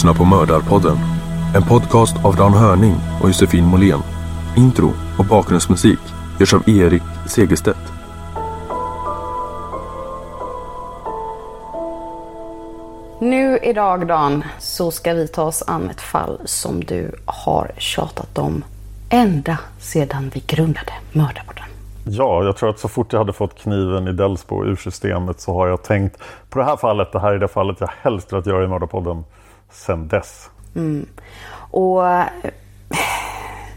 Lyssnar på Mördarpodden. En podcast av Dan Hörning och Josefin Måhlén. Intro och bakgrundsmusik görs av Erik Segerstedt. Nu idag Dan så ska vi ta oss an ett fall som du har tjatat om ända sedan vi grundade Mördarpodden. Ja, jag tror att så fort jag hade fått kniven i Delsbo ur systemet så har jag tänkt på det här fallet. Det här är det fallet jag helst velat göra i Mördarpodden sen dess. Och eh,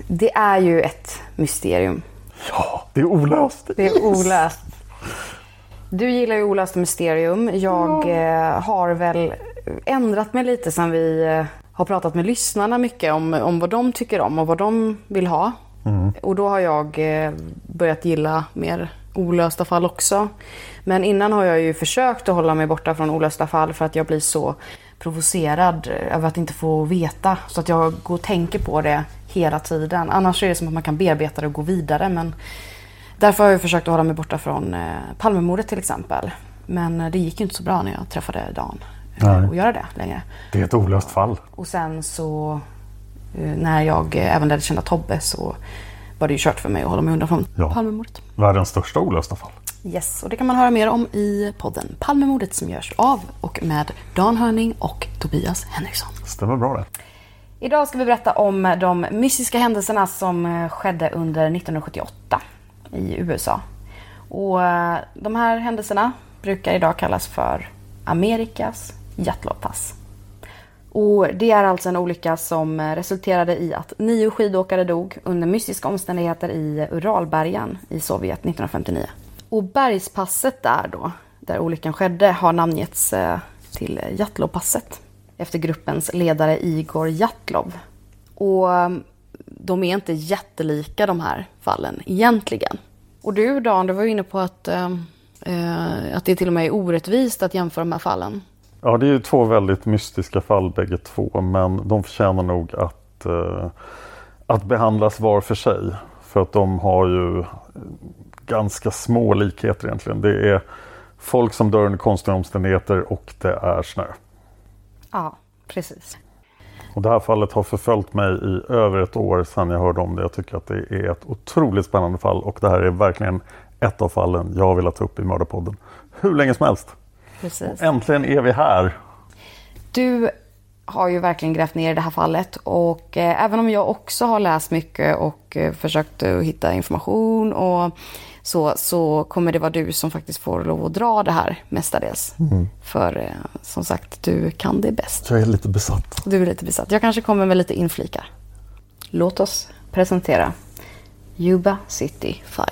det är ju ett mysterium. Ja, det är olöst. Det är olöst. Du gillar ju olösta mysterium. Jag eh, har väl ändrat mig lite sen vi eh, har pratat med lyssnarna mycket om, om vad de tycker om och vad de vill ha. Och då har jag eh, börjat gilla mer olösta fall också. Men innan har jag ju försökt att hålla mig borta från olösta fall för att jag blir så provocerad över att inte få veta. Så att jag går och tänker på det hela tiden. Annars är det som att man kan bearbeta det och gå vidare. Men därför har jag försökt att hålla mig borta från eh, Palmemordet till exempel. Men eh, det gick ju inte så bra när jag träffade Dan eh, Nej. att göra det längre. Det är ett olöst fall. Och sen så eh, när jag eh, även lärde känna Tobbe så var det ju kört för mig att hålla mig undan från Ja. Palmemordet. Världens största olösta fall. Yes, och det kan man höra mer om i podden Palmemordet som görs av och med Dan Hörning och Tobias Henriksson. Stämmer bra det. Idag ska vi berätta om de mystiska händelserna som eh, skedde under 1978 i USA. Och eh, de här händelserna brukar idag kallas för Amerikas Jatlovpass. Och det är alltså en olycka som eh, resulterade i att nio skidåkare dog under mystiska omständigheter i Uralbergen i Sovjet 1959. Och bergspasset där då, där olyckan skedde, har namngetts eh, till Jatlovpasset efter gruppens ledare Igor Jatlov. Och ehm, de är inte jättelika de här fallen egentligen. Och du Dan, du var ju inne på att, ehm, eh, att det till och med är orättvist att jämföra de här fallen. Ja, det är ju två väldigt mystiska fall bägge två, men de förtjänar nog att, eh, att behandlas var för sig. För att de har ju ganska små likheter egentligen. Det är folk som dör under konstiga omständigheter och det är snö. Ja, precis. Och det här fallet har förföljt mig i över ett år sedan jag hörde om det. Jag tycker att det är ett otroligt spännande fall och det här är verkligen ett av fallen jag har velat ta upp i Mördarpodden hur länge som helst. precis. Äntligen är vi här. Du har ju verkligen grävt ner i det här fallet och eh, även om jag också har läst mycket och eh, försökt att hitta information och så, så kommer det vara du som faktiskt får lov att dra det här mestadels. För eh, som sagt, du kan det bäst. Jag är lite besatt. Du är lite besatt. Jag kanske kommer med lite inflikar. Låt oss presentera Yuba City 5.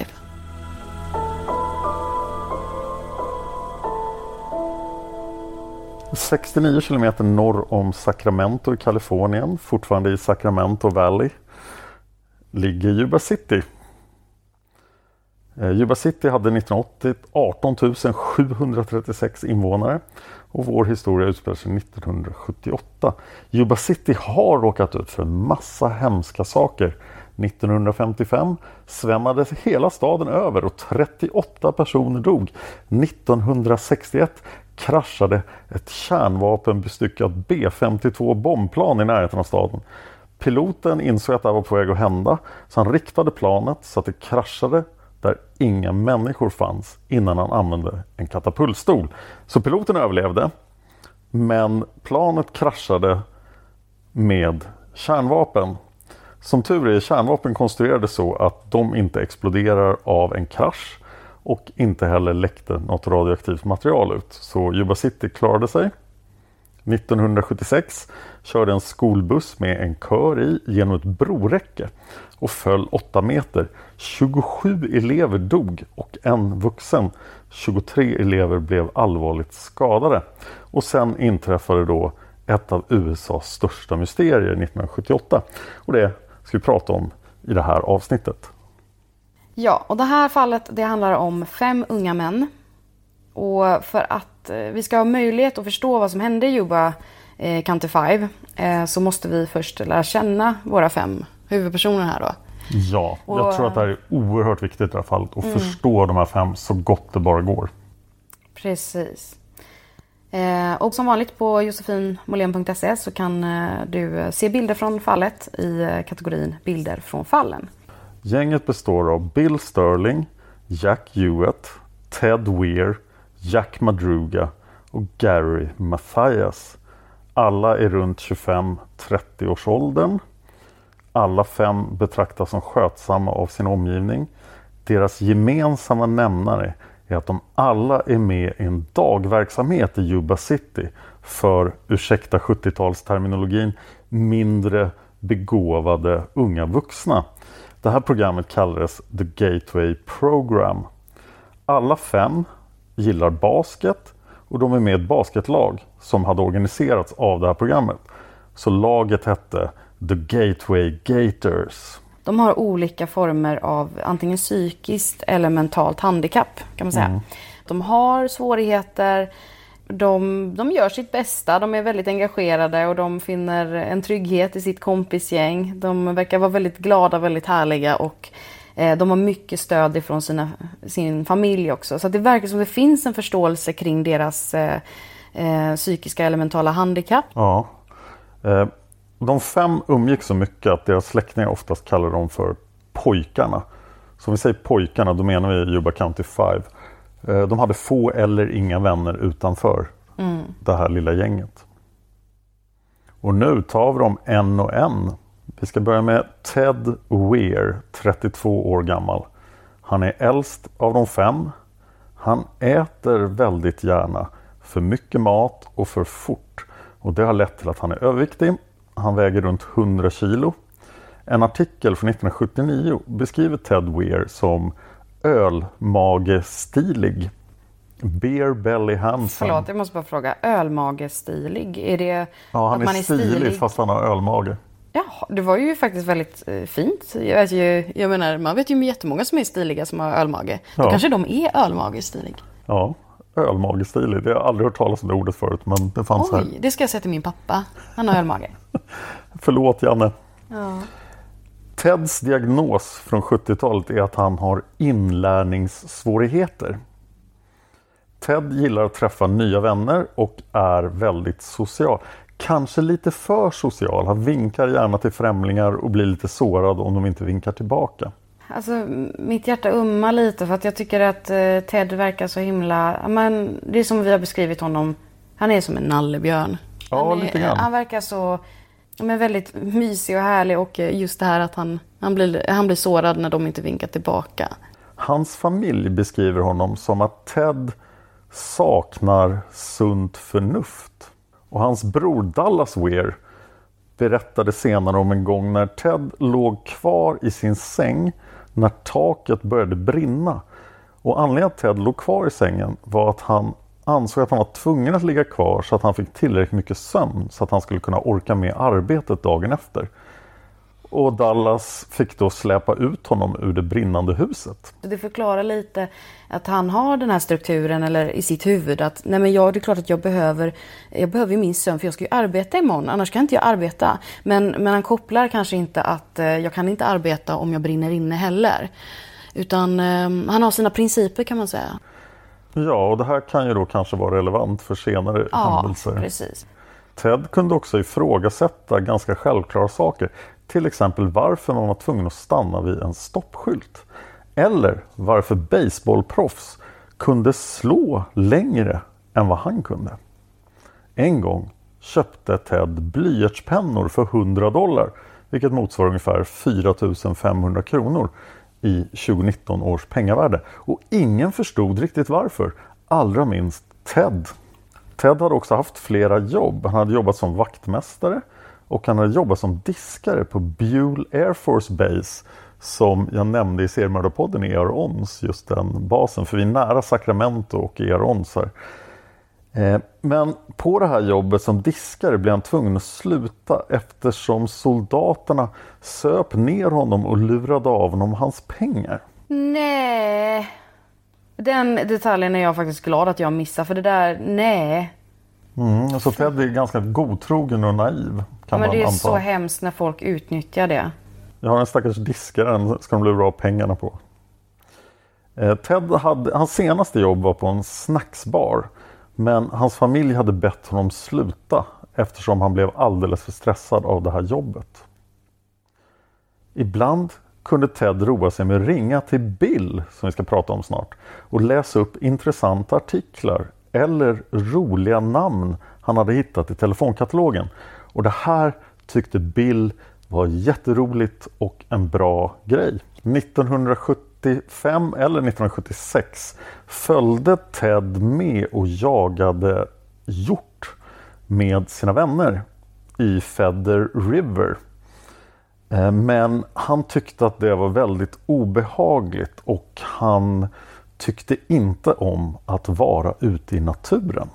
— 69 kilometer norr om Sacramento i Kalifornien, fortfarande i Sacramento Valley, ligger Yuba City. Eh, Juba City hade 1980 18 736 invånare och vår historia utspelar sig 1978. Juba City har råkat ut för en massa hemska saker. 1955 svämmades hela staden över och 38 personer dog. 1961 kraschade ett kärnvapenbestyckat B-52 bombplan i närheten av staden. Piloten insåg att det här var på väg att hända så han riktade planet så att det kraschade där inga människor fanns innan han använde en katapultstol. Så piloten överlevde men planet kraschade med kärnvapen. Som tur är kärnvapen konstruerade så att de inte exploderar av en krasch och inte heller läckte något radioaktivt material ut. Så Yuba City klarade sig. 1976 körde en skolbuss med en kör i genom ett broräcke och föll 8 meter. 27 elever dog och en vuxen. 23 elever blev allvarligt skadade. Och sen inträffade då ett av USAs största mysterier 1978. Och det ska vi prata om i det här avsnittet. Ja, och det här fallet det handlar om fem unga män. Och för att eh, vi ska ha möjlighet att förstå vad som hände i Juba eh, County 5 eh, så måste vi först lära känna våra fem huvudpersoner här då. Ja, jag Och- tror att det här är oerhört viktigt i det här fallet att förstå de här fem så gott det bara går. Precis. Eh, och som vanligt på josefinmolén.se så kan du se bilder från fallet i kategorin bilder från fallen. Gänget består av Bill Sterling, Jack Hewitt, Ted Weir, Jack Madruga och Gary Mathias. Alla är runt 25-30 års åldern. Alla fem betraktas som skötsamma av sin omgivning. Deras gemensamma nämnare är att de alla är med i en dagverksamhet i Yuba City för, ursäkta 70-talsterminologin, mindre begåvade unga vuxna. Det här programmet kallades The Gateway Program. Alla fem gillar basket och de är med i ett basketlag som hade organiserats av det här programmet. Så laget hette The Gateway Gators. De har olika former av antingen psykiskt eller mentalt handikapp kan man säga. De har svårigheter, de, de gör sitt bästa, de är väldigt engagerade och de finner en trygghet i sitt kompisgäng. De verkar vara väldigt glada, väldigt härliga och de har mycket stöd ifrån sina, sin familj också. Så det verkar som det finns en förståelse kring deras eh, eh, psykiska eller mentala handikapp. Ja. Eh, De fem umgick så mycket att deras släktingar oftast kallar dem för pojkarna. Så om vi säger pojkarna, då menar vi Yuba County 5. Eh, De hade få eller inga vänner utanför det här lilla gänget. Och nu tar vi dem en och en. Vi ska börja med Ted Weir, 32 år gammal. Han är äldst av de fem. Han äter väldigt gärna, för mycket mat och för fort. Och det har lett till att han är överviktig. Han väger runt 100 kilo. En artikel från 1979 beskriver Ted Weir som ölmagestilig. Beer belly handsome. Förlåt, jag måste bara fråga. Ölmagestilig, är det Ja, han att är, man är stilig, stilig? fast han har ölmage. Ja, det var ju faktiskt väldigt eh, fint. Jag, vet ju, jag menar, man vet ju jättemånga som är stiliga som har ölmage. Då Ja. kanske de är ölmagestilig. Ja, ölmagestilig. Det har jag aldrig hört talas om det ordet förut men det fanns här. Oj, det ska jag säga till min pappa. Han har ölmage. Förlåt Janne. Ja. Teds diagnos från 70-talet är att han har inlärningssvårigheter. Ted gillar att träffa nya vänner och är väldigt social. Kanske lite för social. Han vinkar gärna till främlingar och blir lite sårad om de inte vinkar tillbaka. Alltså, mitt hjärta ummar lite för att jag tycker att eh, Ted verkar så himla... Men, det är som vi har beskrivit honom. Han är som en nallebjörn. Ja, han, är, lite grann. han verkar så men väldigt mysig och härlig och eh, just det här att han, han, blir, han blir sårad när de inte vinkar tillbaka. Hans familj beskriver honom som att Ted saknar sunt förnuft. Och hans bror Dallas Weir berättade senare om en gång när Ted låg kvar i sin säng när taket började brinna. Och anledningen att Ted låg kvar i sängen var att han ansåg att han var tvungen att ligga kvar så att han fick tillräckligt mycket sömn så att han skulle kunna orka med arbetet dagen efter. Och Dallas fick då släpa ut honom ur det brinnande huset. Det förklarar lite att han har den här strukturen eller i sitt huvud att nej men jag, det är klart att jag behöver, jag behöver min sömn för jag ska ju arbeta imorgon annars kan inte jag arbeta. Men, men han kopplar kanske inte att eh, jag kan inte arbeta om jag brinner inne heller. Utan eh, han har sina principer kan man säga. Ja, och det här kan ju då kanske vara relevant för senare Ja, händelser. precis. Ted kunde också ifrågasätta ganska självklara saker. Till exempel varför man var tvungen att stanna vid en stoppskylt. Eller varför baseballproffs kunde slå längre än vad han kunde. En gång köpte Ted blyertspennor för 100 dollar vilket motsvarar ungefär 4 500 kronor i 2019 års pengavärde. Och ingen förstod riktigt varför. Allra minst Ted. Ted hade också haft flera jobb. Han hade jobbat som vaktmästare och han hade jobbat som diskare på Buell Air Force Base som jag nämnde i seriemördarpodden i Arons, just den basen, för vi är nära Sacramento och i Arons här. Eh, men på det här jobbet som diskare blev han tvungen att sluta eftersom soldaterna söp ner honom och lurade av honom hans pengar. Nej. Den detaljen är jag faktiskt glad att jag missar för det där, nej. Mm, så Ted är ganska godtrogen och naiv kan Men man det är anta. så hemskt när folk utnyttjar det. Jag har en stackars diskare, den ska de lura av pengarna på. Eh, Ted hade, hans senaste jobb var på en snacksbar. Men hans familj hade bett honom sluta eftersom han blev alldeles för stressad av det här jobbet. Ibland kunde Ted roa sig med att ringa till Bill, som vi ska prata om snart, och läsa upp intressanta artiklar eller roliga namn han hade hittat i telefonkatalogen. Och det här tyckte Bill var jätteroligt och en bra grej. 1975 eller 1976 följde Ted med och jagade hjort med sina vänner i Feather River. Eh, men han tyckte att det var väldigt obehagligt och han tyckte inte om att vara ute i naturen.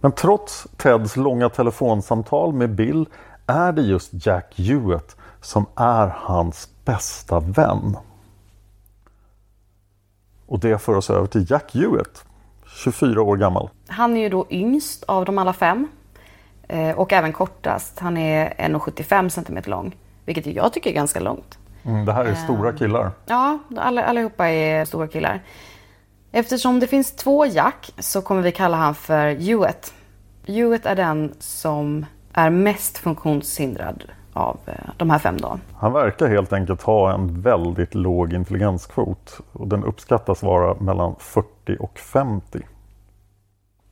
Men trots Teds långa telefonsamtal med Bill är det just Jack Hewitt som är hans bästa vän. Och det för oss över till Jack Hewitt, 24 år gammal. Han är ju då yngst av de alla fem. Eh, och även kortast. Han är 1,75 cm lång. Vilket jag tycker är ganska långt. Mm, det här är stora killar. Ja, alla, allihopa är stora killar. Eftersom det finns två Jack så kommer vi kalla han för Hewitt. Hewitt är den som är mest funktionshindrad av eh, de här fem då. Han verkar helt enkelt ha en väldigt låg intelligenskvot och den uppskattas vara mellan 40 och 50.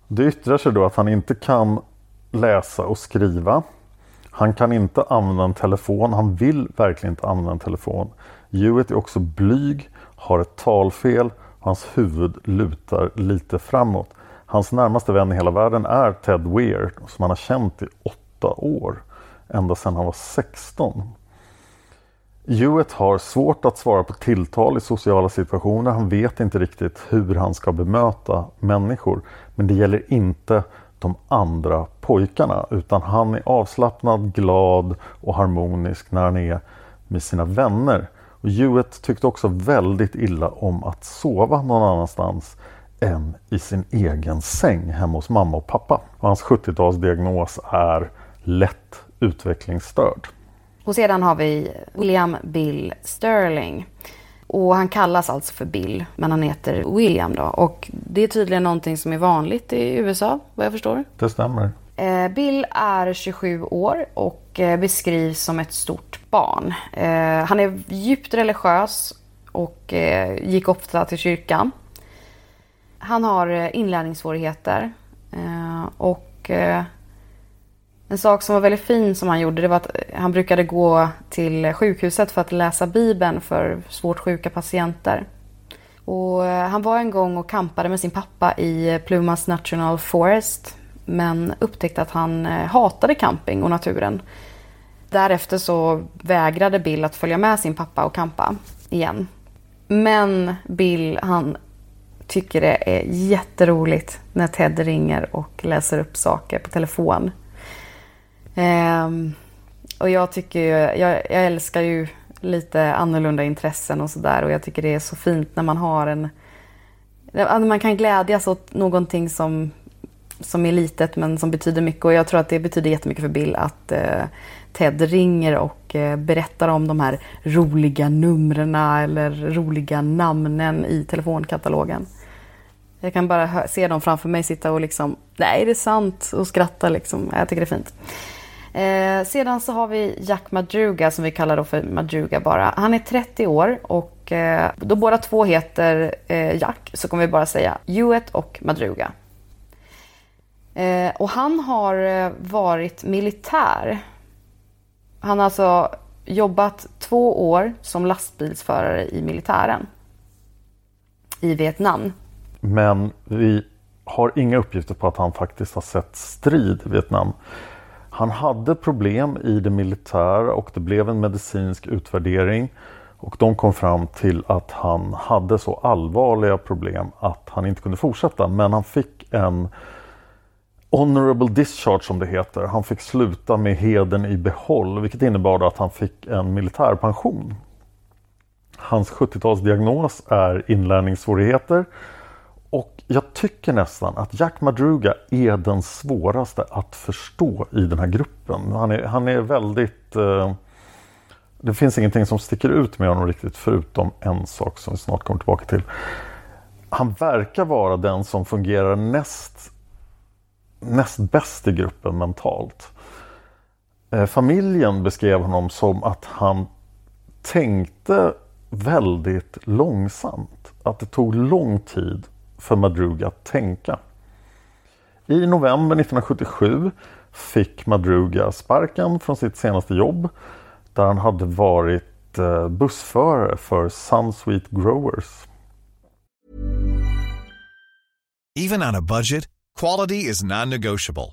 Det yttrar sig då att han inte kan läsa och skriva. Han kan inte använda en telefon. Han vill verkligen inte använda en telefon. Hewitt är också blyg, har ett talfel och hans huvud lutar lite framåt. Hans närmaste vän i hela världen är Ted Weir som han har känt i åtta år. Ända sedan han var 16. Hewitt har svårt att svara på tilltal i sociala situationer. Han vet inte riktigt hur han ska bemöta människor. Men det gäller inte de andra pojkarna utan han är avslappnad, glad och harmonisk när han är med sina vänner. Och Hewitt tyckte också väldigt illa om att sova någon annanstans än i sin egen säng hemma hos mamma och pappa. Och hans 70-talsdiagnos är lätt utvecklingsstörd. Och sedan har vi William Bill Sterling. Och han kallas alltså för Bill, men han heter William då. Och det är tydligen någonting som är vanligt i USA, vad jag förstår. Det stämmer. Eh, Bill är 27 år och eh, beskrivs som ett stort barn. Eh, han är djupt religiös och gick ofta till kyrkan. Han har inlärningssvårigheter och en sak som var väldigt fin som han gjorde det var att eh, han brukade gå till sjukhuset för att läsa Bibeln för svårt sjuka patienter. Och eh, han var en gång och kampade med sin pappa i eh, Plumas National Forest men upptäckte att han hatade camping och naturen. Därefter så vägrade Bill att följa med sin pappa och kampa igen. Men Bill han tycker det är jätteroligt när Ted ringer och läser upp saker på telefon. Um, och jag tycker ju, jag, jag älskar ju lite annorlunda intressen och sådär och jag tycker det är så fint när man har en man kan glädjas åt någonting som, som är litet men som betyder mycket och jag tror att det betyder jättemycket för Bill att uh, Ted ringer och uh, berättar om de här roliga numren eller roliga namnen i telefonkatalogen. Jag kan bara se dem framför mig sitta och liksom, nej det är sant och skratta liksom. Jag tycker det är fint. Eh, sedan så har vi Jack Madruga som vi kallar då för Madruga bara. Han är 30 år och eh, då båda två heter eh, Jack så kommer vi bara säga Hewitt och Madruga. Eh, och han har eh, varit militär. Han har alltså jobbat två år som lastbilsförare i militären. I Vietnam. Men vi har inga uppgifter på att han faktiskt har sett strid i Vietnam. Han hade problem i det militära och det blev en medicinsk utvärdering. Och de kom fram till att han hade så allvarliga problem att han inte kunde fortsätta. Men han fick en honorable discharge som det heter. Han fick sluta med heden i behåll vilket innebar att han fick en militärpension. Hans 70-talsdiagnos är inlärningssvårigheter jag tycker nästan att Jack Madruga är den svåraste att förstå i den här gruppen. Han är, han är väldigt... Eh, det finns ingenting som sticker ut med honom riktigt förutom en sak som vi snart kommer tillbaka till. Han verkar vara den som fungerar näst, näst bäst i gruppen mentalt. Eh, familjen beskrev honom som att han tänkte väldigt långsamt. Att det tog lång tid för Madruga att tänka. I november 1977 fick Madruga sparken från sitt senaste jobb där han hade varit eh, bussförare för Sunsweet Growers. Even on a budget, quality is non-negotiable.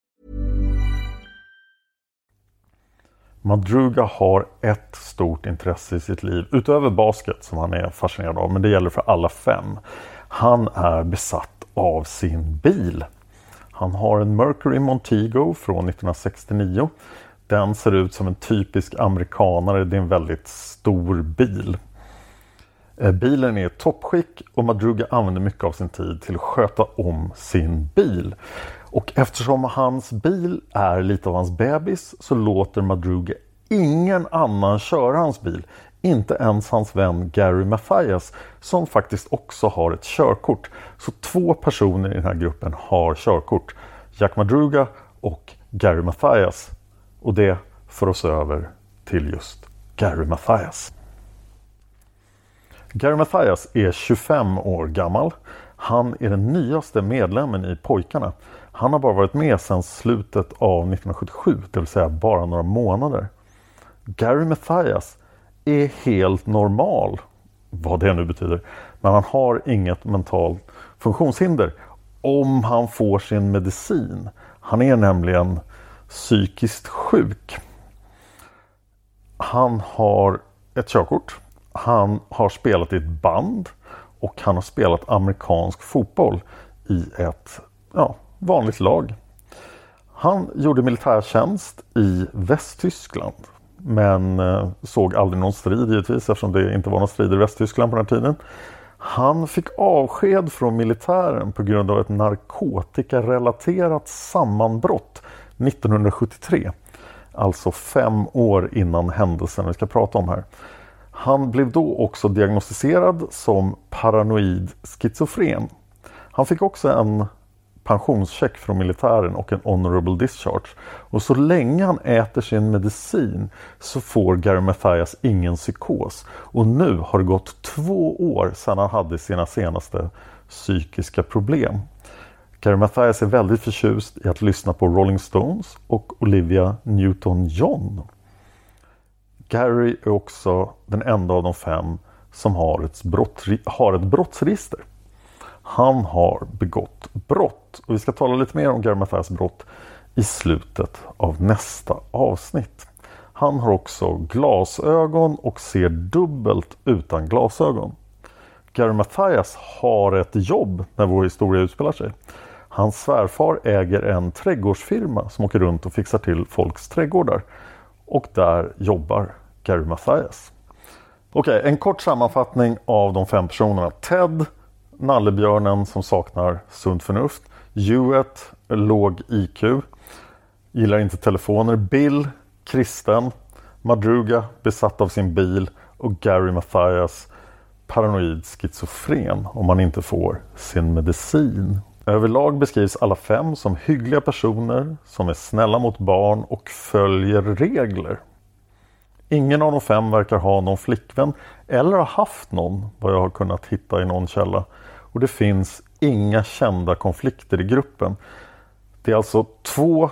Madruga har ett stort intresse i sitt liv utöver basket som han är fascinerad av, men det gäller för alla fem. Han är besatt av sin bil. Han har en Mercury Montego från 1969. Den ser ut som en typisk amerikanare. Det är en väldigt stor bil. Eh, bilen är i toppskick och Madruga använder mycket av sin tid till att sköta om sin bil. Och eftersom hans bil är lite av hans bebis så låter Madruga ingen annan köra hans bil. Inte ens hans vän Gary Mathias som faktiskt också har ett körkort. Så två personer i den här gruppen har körkort. Jack Madruga och Gary Mathias. Och det för oss över till just Gary Mathias. Gary Mathias är 25 år gammal. Han är den nyaste medlemmen i pojkarna. Han har bara varit med sedan slutet av 1977, det vill säga bara några månader. Gary Mathias är helt normal, vad det nu betyder, men han har inget mentalt funktionshinder om han får sin medicin. Han är nämligen psykiskt sjuk. Han har ett körkort. Han har spelat i ett band och han har spelat amerikansk fotboll i ett ja, vanligt lag. Han gjorde militärtjänst i Västtyskland men eh, såg aldrig någon strid givetvis eftersom det inte var någon strid i Västtyskland på den här tiden. Han fick avsked från militären på grund av ett narkotikarelaterat sammanbrott 1973. Alltså fem år innan händelsen vi ska prata om här. Han blev då också diagnostiserad som paranoid schizofren. Han fick också en pensionscheck från militären och en honorable discharge. Och så länge han äter sin medicin så får Gary Mathias ingen psykos. Och nu har det gått två år sedan han hade sina senaste psykiska problem. Gary Mathias är väldigt förtjust i att lyssna på Rolling Stones och Olivia Newton-John. Gary är också den enda av de fem som har ett, brott, har ett brottsregister. Han har begått brott och vi ska tala lite mer om Gary Mathias brott i slutet av nästa avsnitt. Han har också glasögon och ser dubbelt utan glasögon. Gary Mathias har ett jobb när vår historia utspelar sig. Hans svärfar äger en trädgårdsfirma som åker runt och fixar till folks trädgårdar. Och där jobbar Gary Mathias. Okej, okay, en kort sammanfattning av de fem personerna. Ted, nallebjörnen som saknar sunt förnuft. Hewitt, låg IQ. Gillar inte telefoner. Bill, kristen. Madruga, besatt av sin bil. Och Gary Mathias, paranoid schizofren om man inte får sin medicin. Överlag beskrivs alla fem som hyggliga personer som är snälla mot barn och följer regler. Ingen av de fem verkar ha någon flickvän eller ha haft någon vad jag har kunnat hitta i någon källa. Och det finns inga kända konflikter i gruppen. Det är alltså två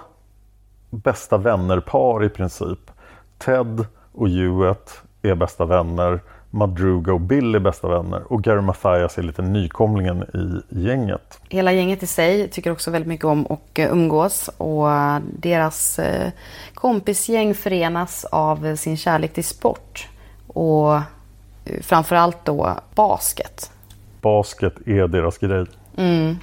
bästa vänner-par i princip. Ted och Hewitt är bästa vänner. Madruga och Bill är bästa vänner och Gary Mathias är lite nykomlingen i gänget. Hela gänget i sig tycker också väldigt mycket om att eh, umgås och eh, deras eh, kompisgäng förenas av sin kärlek till sport och framförallt då basket. Basket är deras grej. Mm.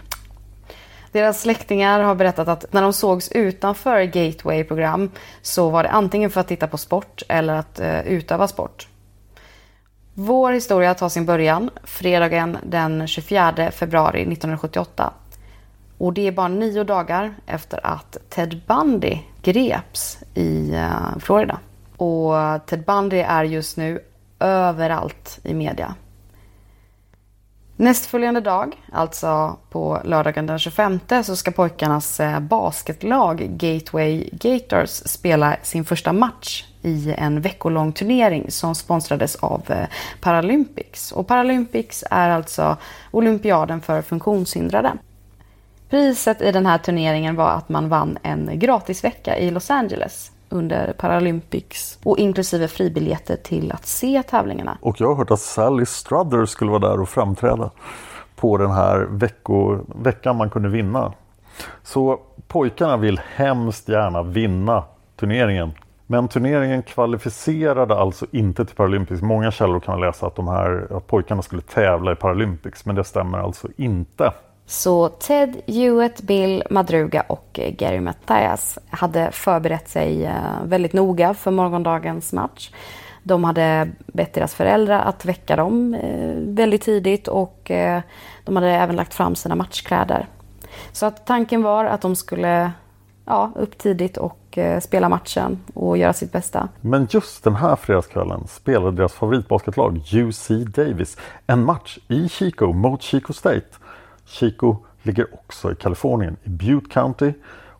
Deras släktingar har berättat att när de sågs utanför Gateway-program så var det antingen för att titta på sport eller att eh, utöva sport. Vår historia tar sin början fredagen den 24 februari 1978. Och det är bara nio dagar efter att Ted Bundy greps i eh, Florida. Och Ted Bundy är just nu överallt i media. Nästföljande dag, alltså på lördagen den 25, så ska pojkarnas eh, basketlag Gateway Gators spela sin första match i en veckolång turnering som sponsrades av eh, Paralympics. Och Paralympics är alltså olympiaden för funktionshindrade. Priset i den här turneringen var att man vann en gratisvecka i Los Angeles under Paralympics och inklusive fribiljetter till att se tävlingarna. Och jag har hört att Sally Strother skulle vara där och framträda på den här vecko, veckan man kunde vinna. Så pojkarna vill hemskt gärna vinna turneringen Men turneringen kvalificerade alltså inte till Paralympics. Många källor kan läsa att de här att pojkarna skulle tävla i Paralympics, men det stämmer alltså inte. Så Ted Hewitt, Bill Madruga och eh, Gary Mattias hade förberett sig eh, väldigt noga för morgondagens match. De hade bett deras föräldrar att väcka dem eh, väldigt tidigt och de hade även lagt fram sina matchkläder. Så att tanken var att de skulle ja, upp tidigt och spela matchen och göra sitt bästa. Men just den här fredagskvällen spelade deras favoritbasketlag UC Davis en match i Chico mot Chico State. Chico ligger också i Kalifornien, i Butte County.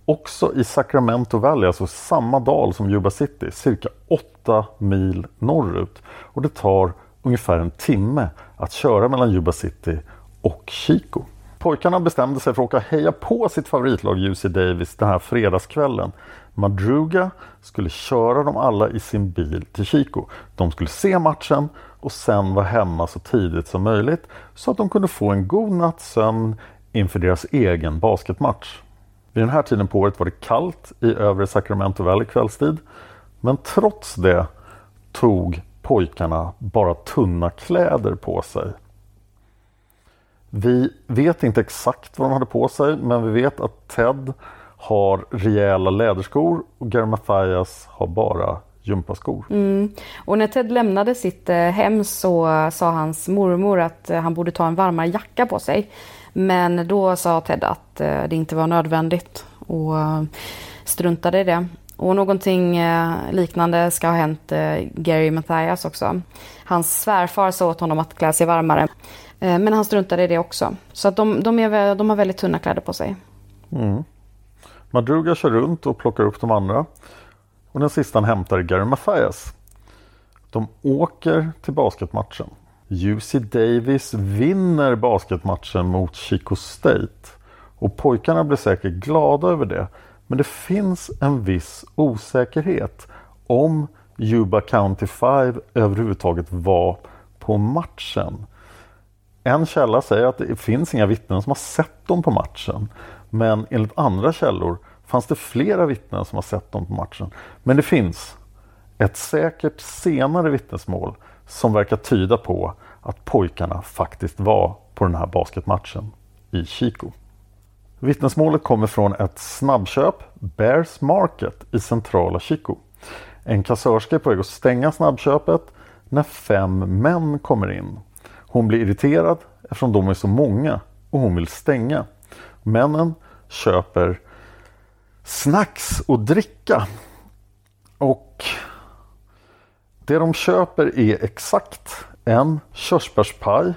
Också i Sacramento Valley, alltså samma dal som Yuba City, cirka 8 mil norrut. Och det tar ungefär en timme att köra mellan Yuba City och Chico. Pojkarna bestämde sig för att åka heja på sitt favoritlag UC Davis den här fredagskvällen. Madruga skulle köra dem alla i sin bil till Chico. De skulle se matchen och sen vara hemma så tidigt som möjligt så att de kunde få en god natts sömn inför deras egen basketmatch. Vid den här tiden på året var det kallt i övre Sacramento Valley kvällstid. Men trots det tog pojkarna bara tunna kläder på sig. Vi vet inte exakt vad de hade på sig men vi vet att Ted har rejäla läderskor och Gary Mathias har bara gympaskor. Mm. Och när Ted lämnade sitt eh, hem så sa hans mormor att eh, han borde ta en varmare jacka på sig. Men då sa Ted att eh, det inte var nödvändigt och struntade i det. Och någonting liknande ska ha hänt Gary Mathias också. Hans svärfar sa åt honom att klä sig varmare. Men han struntade i det också. Så att de, de, är, de har väldigt tunna kläder på sig. Mm. Madruga kör runt och plockar upp de andra. Och den sista han hämtar är Gary Mathias. De åker till basketmatchen. UC Davis vinner basketmatchen mot Chico State. Och pojkarna blir säkert glada över det. Men det finns en viss osäkerhet om Yuba County 5 överhuvudtaget var på matchen. En källa säger att det finns inga vittnen som har sett dem på matchen. Men enligt andra källor fanns det flera vittnen som har sett dem på matchen. Men det finns ett säkert senare vittnesmål som verkar tyda på att pojkarna faktiskt var på den här basketmatchen i Chico. Vittnesmålet kommer från ett snabbköp, Bears Market, i centrala Chico. En kassörska är på väg att stänga snabbköpet när fem män kommer in. Hon blir irriterad eftersom de är så många och hon vill stänga. Männen köper snacks och dricka. Och det de köper är exakt en körsbärspaj,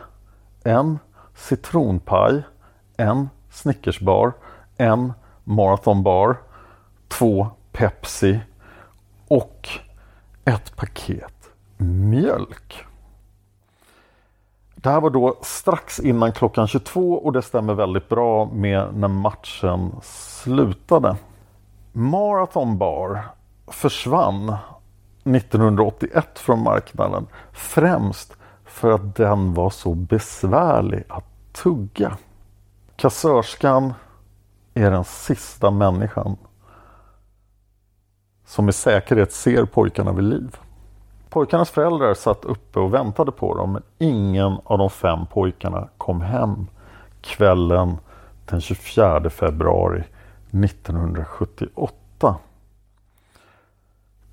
en citronpaj, en Snickersbar, en Marathonbar, två Pepsi och ett paket mjölk. Det här var då strax innan klockan 22 och det stämmer väldigt bra med när matchen slutade. Marathon Bar försvann 1981 från marknaden främst för att den var så besvärlig att tugga. Kassörskan är den sista människan som med säkerhet ser pojkarna vid liv. Pojkarnas föräldrar satt uppe och väntade på dem men ingen av de fem pojkarna kom hem kvällen den 24 februari 1978.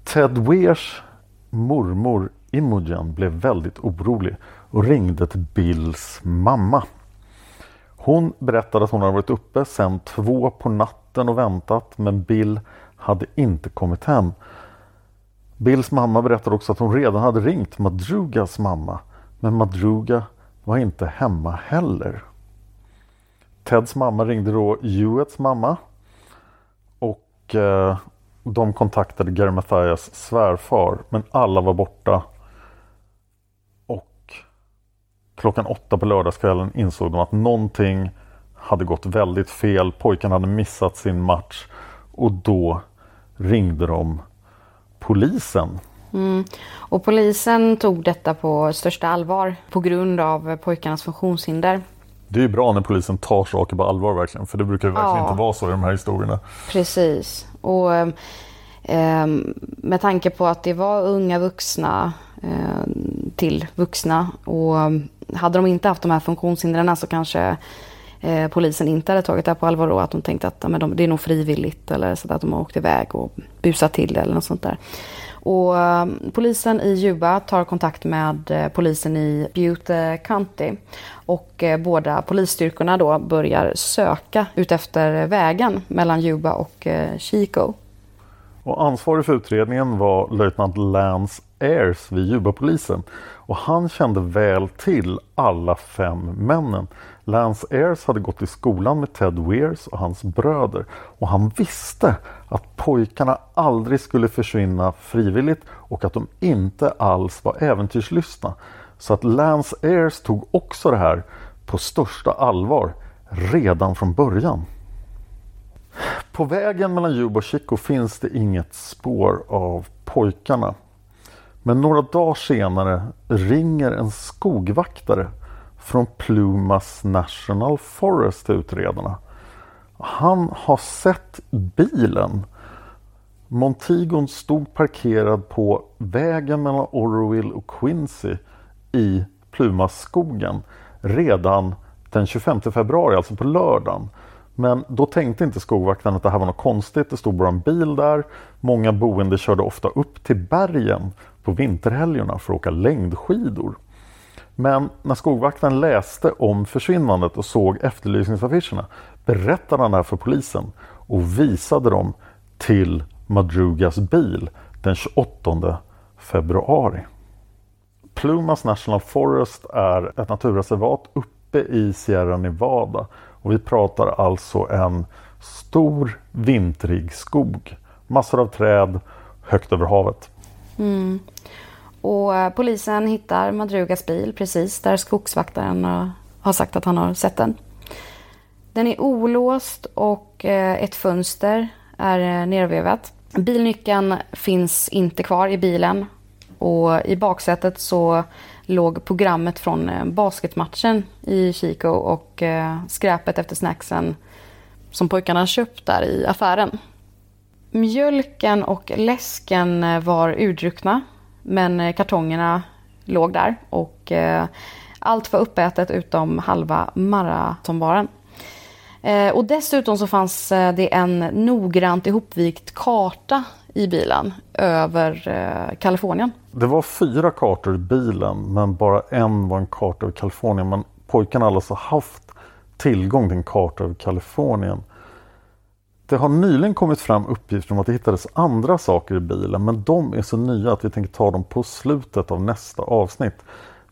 Ted Weirs mormor Imogen blev väldigt orolig och ringde till Bills mamma. Hon berättade att hon hade varit uppe sedan två på natten och väntat men Bill hade inte kommit hem. Bills mamma berättade också att hon redan hade ringt Madrugas mamma men Madruga var inte hemma heller. Teds mamma ringde då Hewetts mamma och eh, de kontaktade Gary Mathias svärfar men alla var borta. Och klockan åtta på lördagskvällen insåg de att någonting hade gått väldigt fel. Pojkarna hade missat sin match och då ringde de polisen. Mm. Och polisen tog detta på största allvar på grund av pojkarnas funktionshinder. Det är bra när polisen tar saker på allvar verkligen, för det brukar verkligen ja. inte vara så i de här historierna. Precis. Och Eh, med tanke på att det var unga vuxna eh, till vuxna och hade de inte haft de här funktionshindren så kanske eh, polisen inte hade tagit det här på allvar då. Att de tänkte att ja, men de, det är nog frivilligt eller så att de har åkt iväg och busat till eller något sånt där. Och um, polisen i Juba tar kontakt med eh, polisen i Butte County. Och eh, båda polisstyrkorna då börjar söka utefter vägen mellan Juba och eh, Chico. Och ansvarig för utredningen var löjtnant Lance Ayers vid Juba-polisen. Och han kände väl till alla fem männen. Lance Ayers hade gått i skolan med Ted Weirs och hans bröder. Och han visste att pojkarna aldrig skulle försvinna frivilligt och att de inte alls var äventyrslystna. Så att Lance Ayers tog också det här på största allvar redan från början. På vägen mellan Juba och Chico finns det inget spår av pojkarna. Men några dagar senare ringer en skogvaktare från Plumas National Forest till utredarna. Han har sett bilen. Montigon stod parkerad på vägen mellan Oroville och Quincy i Plumaskogen redan den 25 februari, alltså på lördagen. Men då tänkte inte skogvakten att det här var något konstigt. Det stod bara en bil där. Många boende körde ofta upp till bergen på vinterhelgerna för att åka längdskidor. Men när skogvakten läste om försvinnandet och såg efterlysningsaffischerna berättade han det här för polisen och visade dem till Madrugas bil den 28 februari. Plumas National Forest är ett naturreservat uppe i Sierra Nevada och vi pratar alltså en stor vintrig skog. Massor av träd högt över havet. Mm. Och eh, polisen hittar Madrugas bil precis där skogsvaktaren eh, har sagt att han har sett den. Den är olåst och eh, ett fönster är nervevat. Bilnyckeln finns inte kvar i bilen och i baksätet så låg programmet från basketmatchen i Chico och skräpet efter snacksen som pojkarna köpt där i affären. Mjölken och läsken var urdruckna men eh, kartongerna låg där och eh, allt var uppätet utom halva maratonbaren. Eh, och dessutom så fanns det en noggrant ihopvikt karta i bilen över Kalifornien. Det var fyra kartor i bilen men bara en var en karta över Kalifornien. Men pojkarna hade alltså haft tillgång till en karta över Kalifornien. Det har nyligen kommit fram uppgifter om att det hittades andra saker i bilen men de är så nya att vi tänker ta dem på slutet av nästa avsnitt.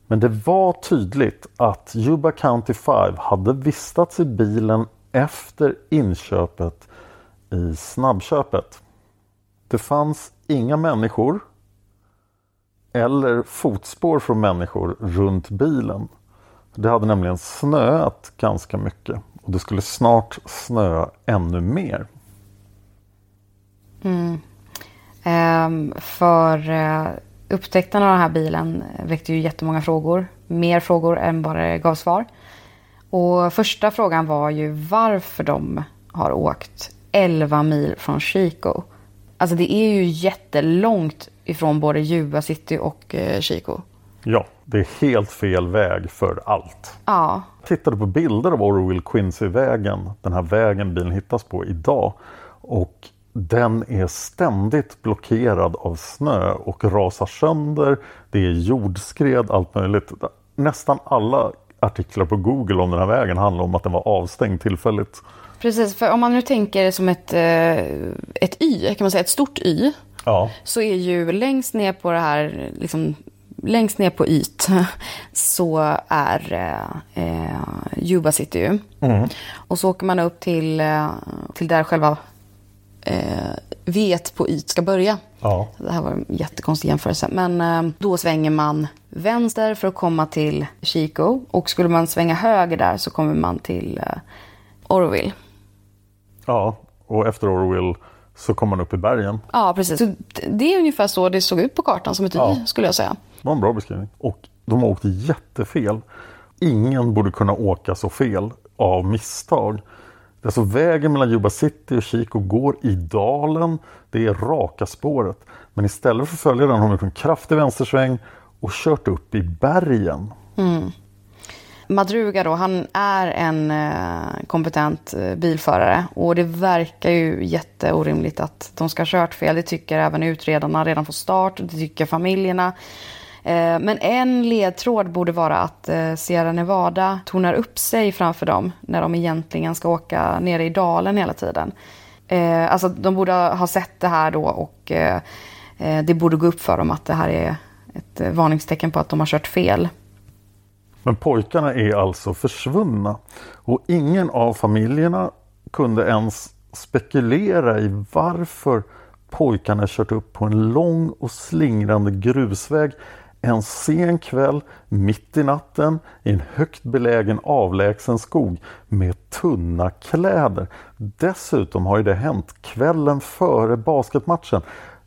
Men det var tydligt att Yuba County 5 hade vistats i bilen efter inköpet i snabbköpet. Det fanns inga människor eller fotspår från människor runt bilen. Det hade nämligen snöat ganska mycket och det skulle snart snöa ännu mer. Mm. Ehm, för eh, upptäckten av den här bilen väckte ju jättemånga frågor. Mer frågor än bara det gav svar. Och första frågan var ju varför de har åkt 11 mil från Chico. Alltså det är ju jättelångt ifrån både Juba City och eh, Chico. Ja, det är helt fel väg för allt. Ja. Jag tittade på bilder av Oroville Quincy-vägen, den här vägen bilen hittas på idag. Och den är ständigt blockerad av snö och rasar sönder. Det är jordskred, allt möjligt. Nästan alla artiklar på Google om den här vägen handlar om att den var avstängd tillfälligt. Precis, för om man nu tänker som ett, eh, ett Y, kan man säga, ett stort Y. Ja. Så är ju längst ner på det här, liksom, längst ner på yt, så är eh, Yuba City. Mm. Och så åker man upp till, eh, till där själva eh, vet på yt ska börja. Ja. Det här var en jättekonstig jämförelse. Men eh, då svänger man vänster för att komma till Chico. Och skulle man svänga höger där så kommer man till eh, Oroville. ja, och efter Oroville så kom man upp i bergen. Ja, precis. Så det är ungefär så det såg ut på kartan som ett Ja. Y, skulle jag säga. Det var en bra beskrivning. Och de har åkt jättefel. Ingen borde kunna åka så fel av misstag. Det är alltså vägen mellan Juba City och Chico går i dalen. Det är raka spåret. Men istället för att följa den har de gjort en kraftig vänstersväng och kört upp i bergen. Mm. Madruga då, han är en eh, kompetent eh, bilförare och det verkar ju jätteorimligt att de ska ha kört fel. Det tycker även utredarna redan från start, det tycker familjerna. Eh, men en ledtråd borde vara att eh, Sierra Nevada tonar upp sig framför dem när de egentligen ska åka nere i dalen hela tiden. Eh, alltså de borde ha sett det här då och det borde gå upp för dem att det här är ett varningstecken på att de har kört fel. Men pojkarna är alltså försvunna och ingen av familjerna kunde ens spekulera i varför pojkarna kört upp på en lång och slingrande grusväg en sen kväll mitt i natten i en högt belägen avlägsen skog med tunna kläder. Dessutom har ju det hänt kvällen före basketmatchen.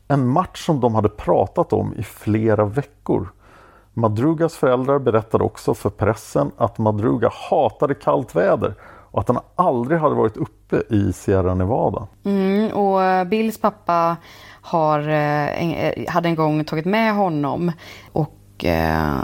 En match som de hade pratat om i flera veckor. Madrugas föräldrar berättade också för pressen att Madruga hatade kallt väder och att han aldrig hade varit uppe i Sierra Nevada. Mm, och eh, Bills pappa har, eh, en, eh, hade en gång tagit med honom och eh,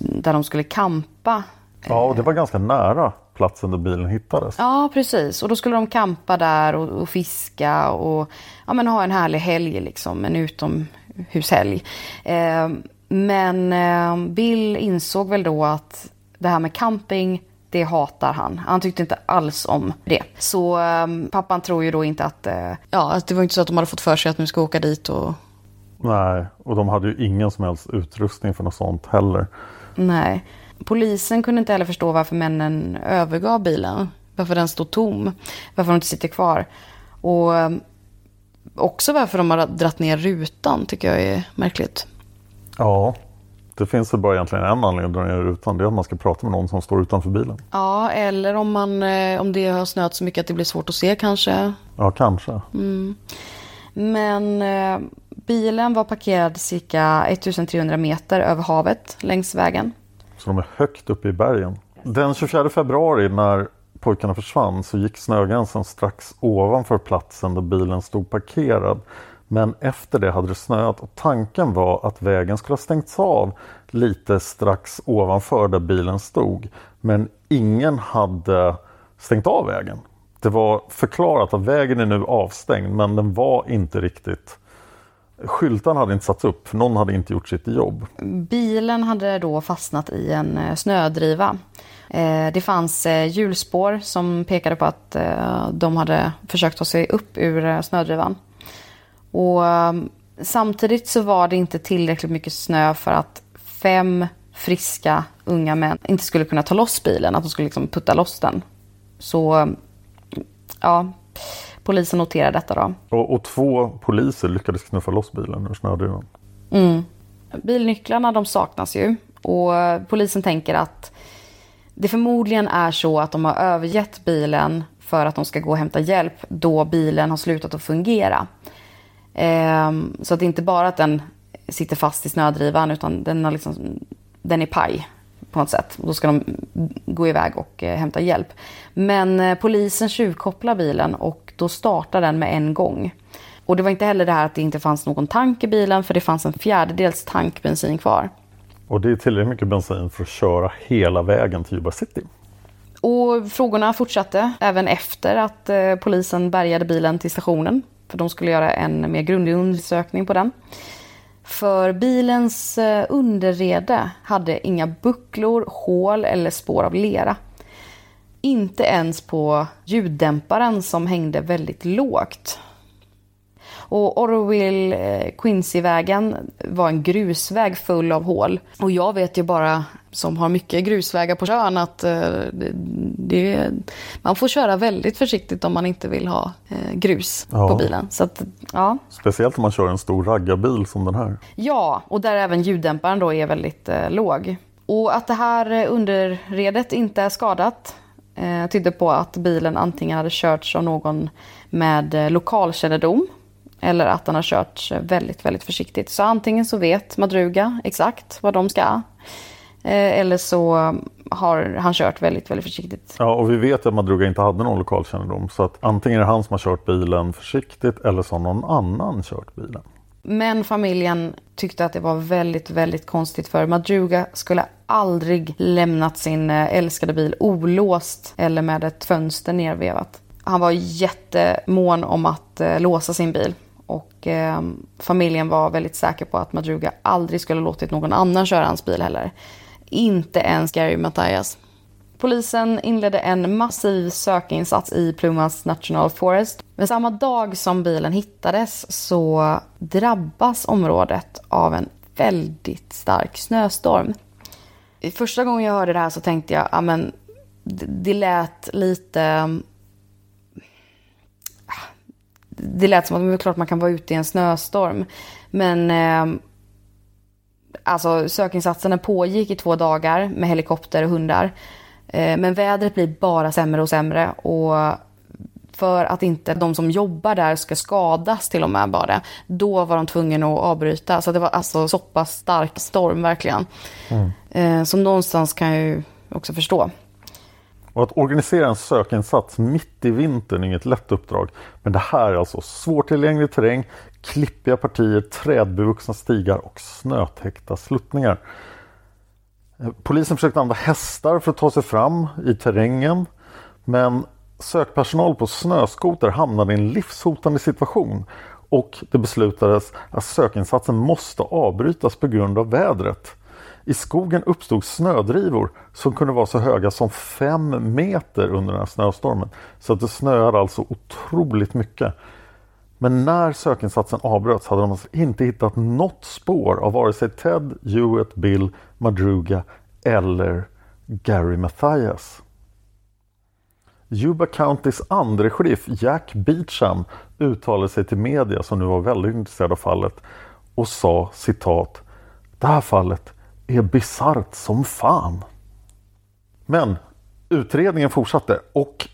där de skulle kampa. Ja, och det var ganska nära platsen där bilen hittades. Ja, precis. Och då skulle de kampa där och, och fiska och ja, men ha en härlig helg, liksom, en utomhushelg. Eh, men eh, Bill insåg väl då att det här med camping, det hatar han. Han tyckte inte alls om det. Så eh, pappan tror ju då inte att, eh, ja, att det var inte så att de hade fått för sig att nu ska åka dit och Nej, och de hade ju ingen som helst utrustning för något sånt heller. Nej. Polisen kunde inte heller förstå varför männen övergav bilen. Varför den stod tom. Varför de inte sitter kvar. Och eh, också varför de har dratt ner rutan tycker jag är märkligt. Ja, det finns väl bara egentligen en anledning att dra ner rutan. Det är att man ska prata med någon som står utanför bilen. Ja, eller om, man, eh, om det har snöat så mycket att det blir svårt att se kanske. Ja, kanske. Men eh, bilen var parkerad cirka 1300 meter över havet längs vägen. Så de är högt uppe i bergen. Den 24 februari när pojkarna försvann så gick snögränsen strax ovanför platsen där bilen stod parkerad. Men efter det hade det snöat och tanken var att vägen skulle ha stängts av lite strax ovanför där bilen stod. Men ingen hade stängt av vägen. Det var förklarat att vägen är nu avstängd men den var inte riktigt Skyltarna hade inte satts upp, för någon hade inte gjort sitt jobb. Bilen hade då fastnat i en eh, snödriva. Eh, det fanns eh, hjulspår som pekade på att de hade försökt ta sig upp ur snödrivan. Och eh, samtidigt så var det inte tillräckligt mycket snö för att fem friska unga män inte skulle kunna ta loss bilen, att de skulle liksom putta loss den. Så ja, polisen noterade detta då. Och, och två poliser lyckades knuffa loss bilen ur snödrivan. Bilnycklarna de saknas ju och eh, polisen tänker att det förmodligen är så att de har övergett bilen för att de ska gå och hämta hjälp då bilen har slutat att fungera. Ehm, så att det är inte bara att den sitter fast i snödrivan utan den, har liksom, den är paj på något sätt. Och då ska de gå iväg och eh, hämta hjälp. Men eh, polisen tjuvkopplar bilen och då startar den med en gång. Och det var inte heller det här att det inte fanns någon tank i bilen för det fanns en fjärdedels tank bensin kvar. Och det är tillräckligt mycket bensin för att köra hela vägen till Yuba City. Och frågorna fortsatte även efter att eh, polisen bärgade bilen till stationen. För de skulle göra en mer grundlig undersökning på den. För bilens eh, underrede hade inga bucklor, hål eller spår av lera. Inte ens på ljuddämparen som hängde väldigt lågt. Och Orwell eh, Quincy-vägen var en grusväg full av hål. Och jag vet ju bara, som har mycket grusvägar på sjön, att eh, det, det, man får köra väldigt försiktigt om man inte vill ha eh, grus Ja. på bilen. Så att, ja. Speciellt om man kör en stor raggarbil som den här. Ja, och där även ljuddämparen då är väldigt eh, låg. Och att det här underredet inte är skadat eh, tydde på att bilen antingen hade körts av någon med eh, lokalkännedom eller att den har körts eh, väldigt, väldigt försiktigt. Så antingen så vet Madruga exakt vad de ska eh, eller så har han kört väldigt, väldigt försiktigt. Ja, och vi vet att Madruga inte hade någon lokalkännedom. Så att antingen är det han som har kört bilen försiktigt eller så har någon annan kört bilen. Men familjen tyckte att det var väldigt, väldigt konstigt för Madruga skulle aldrig lämnat sin eh, älskade bil olåst eller med ett fönster nervevat. Han var jättemån om att eh, låsa sin bil och eh, familjen var väldigt säker på att Madruga aldrig skulle låtit någon annan köra hans bil heller. Inte ens Gary Mattias. Polisen inledde en massiv sökinsats i Plumas National Forest. Men samma dag som bilen hittades så drabbas området av en väldigt stark snöstorm. Första gången jag hörde det här så tänkte jag, ja men det lät lite... Det lät som att det är klart man kan vara ute i en snöstorm. Men eh, alltså sökinsatsen pågick i två dagar med helikopter och hundar. Eh, men vädret blir bara sämre och sämre och för att inte de som jobbar där ska skadas till och med bara. Då var de tvungna att avbryta. Så det var alltså så pass stark storm verkligen. Mm. Som någonstans kan jag ju också förstå. Och att organisera en sökinsats mitt i vintern är inget lätt uppdrag. Men det här är alltså svårtillgänglig terräng, klippiga partier, trädbevuxna stigar och snötäckta sluttningar. Polisen försökte använda hästar för att ta sig fram i terrängen. Men sökpersonal på snöskoter hamnade i en livshotande situation och det beslutades att sökinsatsen måste avbrytas på grund av vädret. I skogen uppstod snödrivor som kunde vara så höga som fem meter under den här snöstormen. Så att det snöade alltså otroligt mycket. Men när sökinsatsen avbröts hade de alltså inte hittat något spår av vare sig Ted, Hewitt, Bill, Madruga eller Gary Mathias. Yuba Countys andre sheriff Jack Beecham uttalade sig till media som nu var väldigt intresserad av fallet och sa citat Det här fallet är bisarrt som fan. Men utredningen fortsatte och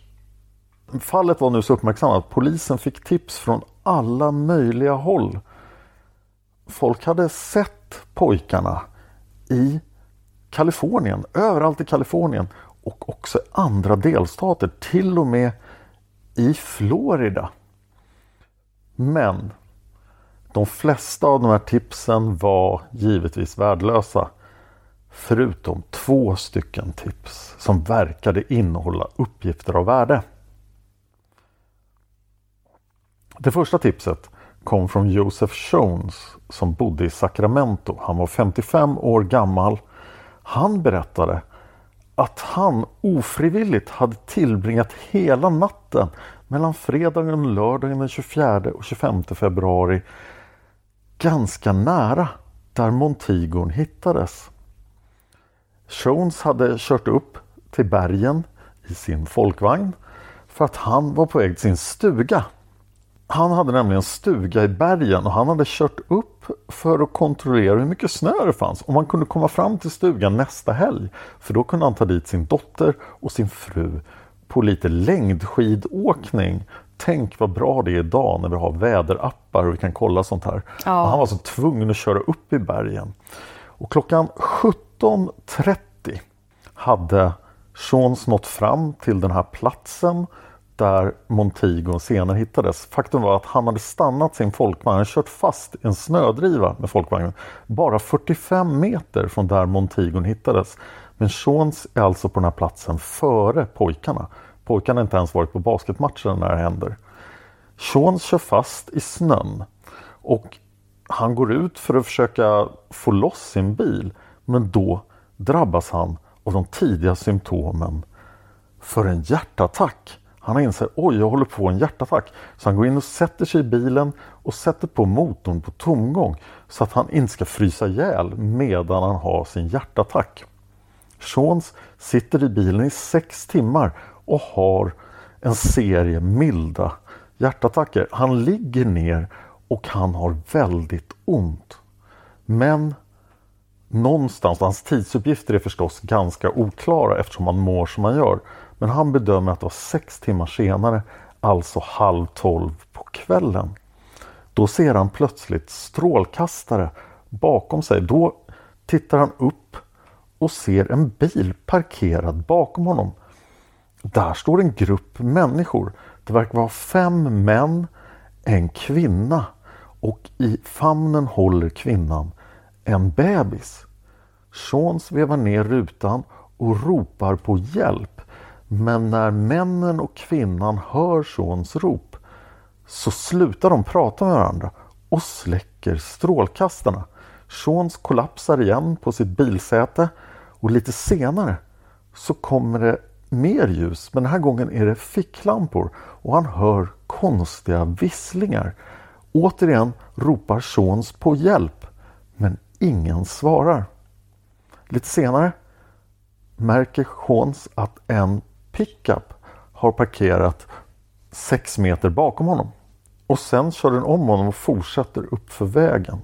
fallet var nu så uppmärksammat att polisen fick tips från alla möjliga håll. Folk hade sett pojkarna i Kalifornien, överallt i Kalifornien och också i andra delstater, till och med i Florida. Men de flesta av de här tipsen var givetvis värdelösa. Förutom två stycken tips som verkade innehålla uppgifter av värde. Det första tipset kom från Joseph Jones som bodde i Sacramento. Han var 55 år gammal. Han berättade att han ofrivilligt hade tillbringat hela natten mellan fredagen och lördagen den 24 och 25 februari ganska nära där Montigon hittades. Jones hade kört upp till bergen i sin folkvagn för att han var på väg till sin stuga han hade nämligen stuga i bergen och han hade kört upp för att kontrollera hur mycket snö det fanns. Om man kunde komma fram till stugan nästa helg. För då kunde han ta dit sin dotter och sin fru på lite längdskidåkning. Tänk vad bra det är idag när vi har väderappar och vi kan kolla sånt här. Ja. Han var så tvungen att köra upp i bergen. Och klockan 17.30 hade Shauns nått fram till den här platsen där Montigo senare hittades. Faktum var att han hade stannat sin folkvagn, han kört fast i en snödriva med folkvagnen bara 45 meter från där Montigon hittades. Men Seans är alltså på den här platsen före pojkarna. Pojkarna har inte ens varit på basketmatchen när det händer. Seans kör fast i snön och han går ut för att försöka få loss sin bil men då drabbas han av de tidiga symptomen för en hjärtattack. Han inser oj, jag håller på en hjärtattack. Så han går in och sätter sig i bilen och sätter på motorn på tomgång så att han inte ska frysa ihjäl medan han har sin hjärtattack. Seans sitter i bilen i sex timmar och har en serie milda hjärtattacker. Han ligger ner och han har väldigt ont. Men någonstans, hans tidsuppgifter är förstås ganska oklara eftersom han mår som han gör. Men han bedömer att det var sex timmar senare, alltså halv tolv på kvällen. Då ser han plötsligt strålkastare bakom sig. Då tittar han upp och ser en bil parkerad bakom honom. Där står en grupp människor. Det verkar vara fem män, en kvinna och i famnen håller kvinnan en bebis. Sean svevar ner rutan och ropar på hjälp. Men när männen och kvinnan hör Seans rop så slutar de prata med varandra och släcker strålkastarna. Seans kollapsar igen på sitt bilsäte och lite senare så kommer det mer ljus men den här gången är det ficklampor och han hör konstiga visslingar. Återigen ropar Seans på hjälp men ingen svarar. Lite senare märker Hans att en pickup har parkerat sex meter bakom honom. Och sen kör den om honom och fortsätter upp för vägen.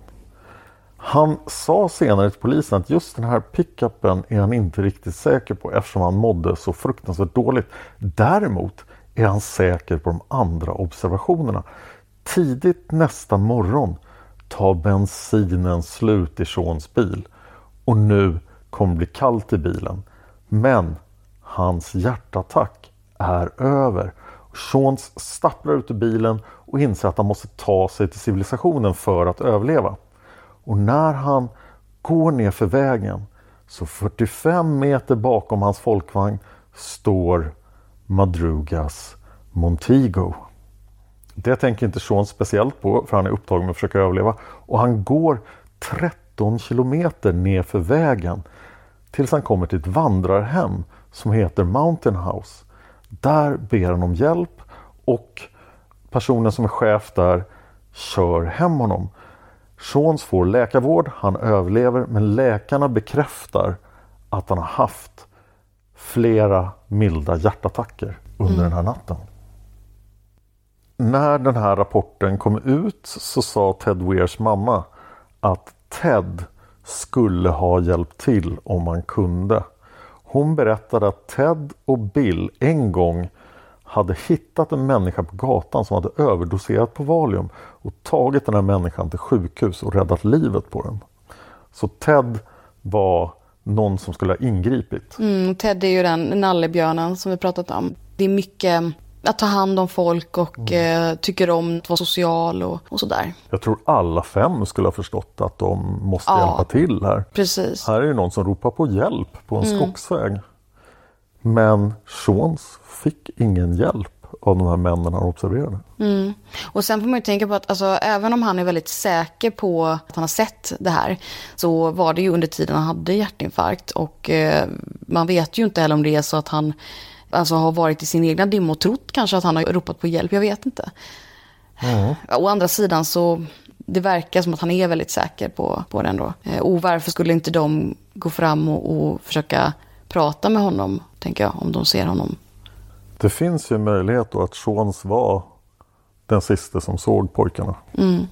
Han sa senare till polisen att just den här pickupen är han inte riktigt säker på eftersom han mådde så fruktansvärt dåligt. Däremot är han säker på de andra observationerna. Tidigt nästa morgon tar bensinen slut i Seans bil och nu kommer det bli kallt i bilen. Men hans hjärtattack är över. Sean stapplar ut ur bilen och inser att han måste ta sig till civilisationen för att överleva. Och när han går ner för vägen så 45 meter bakom hans folkvagn står Madrugas Montego. Det tänker inte Sean speciellt på för han är upptagen med att försöka överleva och han går 13 kilometer ner för vägen tills han kommer till ett vandrarhem som heter Mountain House. Där ber han om hjälp och personen som är chef där kör hem honom. Seans får läkarvård, han överlever men läkarna bekräftar att han har haft flera milda hjärtattacker under Mm. den här natten. När den här rapporten kom ut så sa Ted Weirs mamma att Ted skulle ha hjälpt till om han kunde. Hon berättade att Ted och Bill en gång hade hittat en människa på gatan som hade överdoserat på Valium och tagit den här människan till sjukhus och räddat livet på den. Så Ted var någon som skulle ha ingripit. Mm, Ted är ju den nallebjörnen som vi pratat om. Det är mycket att ta hand om folk och eh, tycker om att vara social och, och sådär. Jag tror alla fem skulle ha förstått att de måste Ja. hjälpa till här. Precis. Här är ju någon som ropar på hjälp på en Mm. skogsväg. Men Seans fick ingen hjälp av de här männen han observerade. Mm. Och sen får man ju tänka på att alltså, även om han är väldigt säker på att han har sett det här så var det ju under tiden han hade hjärtinfarkt och eh, man vet ju inte heller om det är så att han alltså, har varit i sin egna dimma och trott kanske att han har ropat på hjälp, jag vet inte. Å andra sidan så det verkar som att han är väldigt säker på, på det ändå. Eh, Och varför skulle inte de gå fram och, och försöka prata med honom, tänker jag, om de ser honom. Det finns ju möjlighet då att Seans var den sista som såg pojkarna. Mm.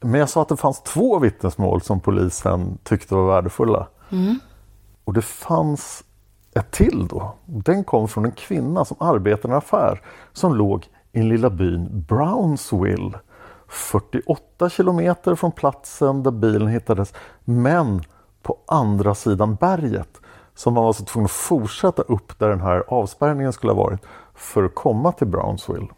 Men jag sa att det fanns två vittnesmål som polisen tyckte var värdefulla. Mm. Och det fanns ett till då. Den kom från en kvinna som arbetade i en affär som låg i den lilla byn Brownsville. 48 kilometer från platsen där bilen hittades men på andra sidan berget. Så man var så tvungen att fortsätta upp där den här avspärrningen skulle ha varit för att komma till Brownsville.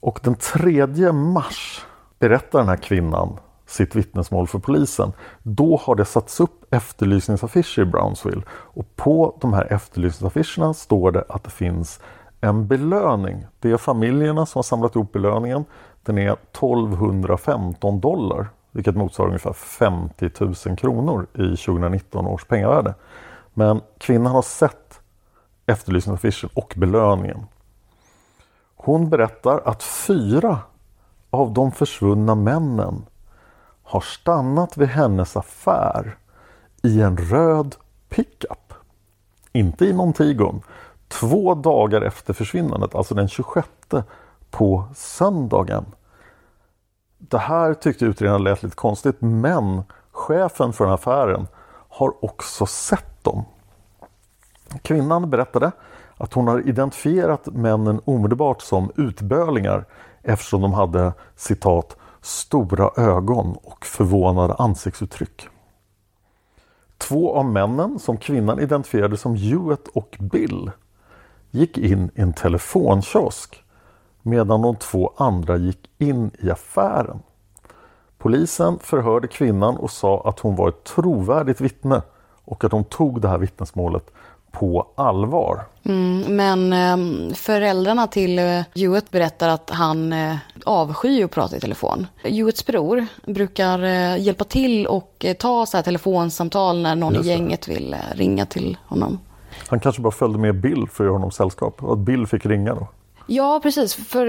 Och den 3 mars berättar den här kvinnan sitt vittnesmål för polisen. Då har det satts upp efterlysningsaffischer i Brownsville och på de här efterlysningsaffischerna står det att det finns en belöning. Det är familjerna som har samlat ihop belöningen. Den är 1215 dollar vilket motsvarar ungefär 50 000 kronor i 2019 års pengavärde. Men kvinnan har sett efterlysningsaffischen och belöningen. Hon berättar att fyra av de försvunna männen har stannat vid hennes affär i en röd pickup. Inte i Montigon. Två dagar efter försvinnandet, alltså den 26 på söndagen. Det här tyckte utredaren lät lite konstigt men chefen för den här affären har också sett dem. Kvinnan berättade att hon har identifierat männen omedelbart som utbölingar eftersom de hade citat stora ögon och förvånade ansiktsuttryck. Två av männen som kvinnan identifierade som Hewitt och Bill gick in i en telefonkiosk medan de två andra gick in i affären. Polisen förhörde kvinnan och sa att hon var ett trovärdigt vittne och att de tog det här vittnesmålet på allvar. Mm, men eh, föräldrarna till eh, Hewitt berättar att han eh, avskyr att prata i telefon. Hewitts bror brukar eh, hjälpa till och eh, ta så här telefonsamtal när någon i Just gänget vill ringa till honom. Han kanske bara följde med Bill för att göra honom sällskap och att Bill fick ringa då. Ja, precis. För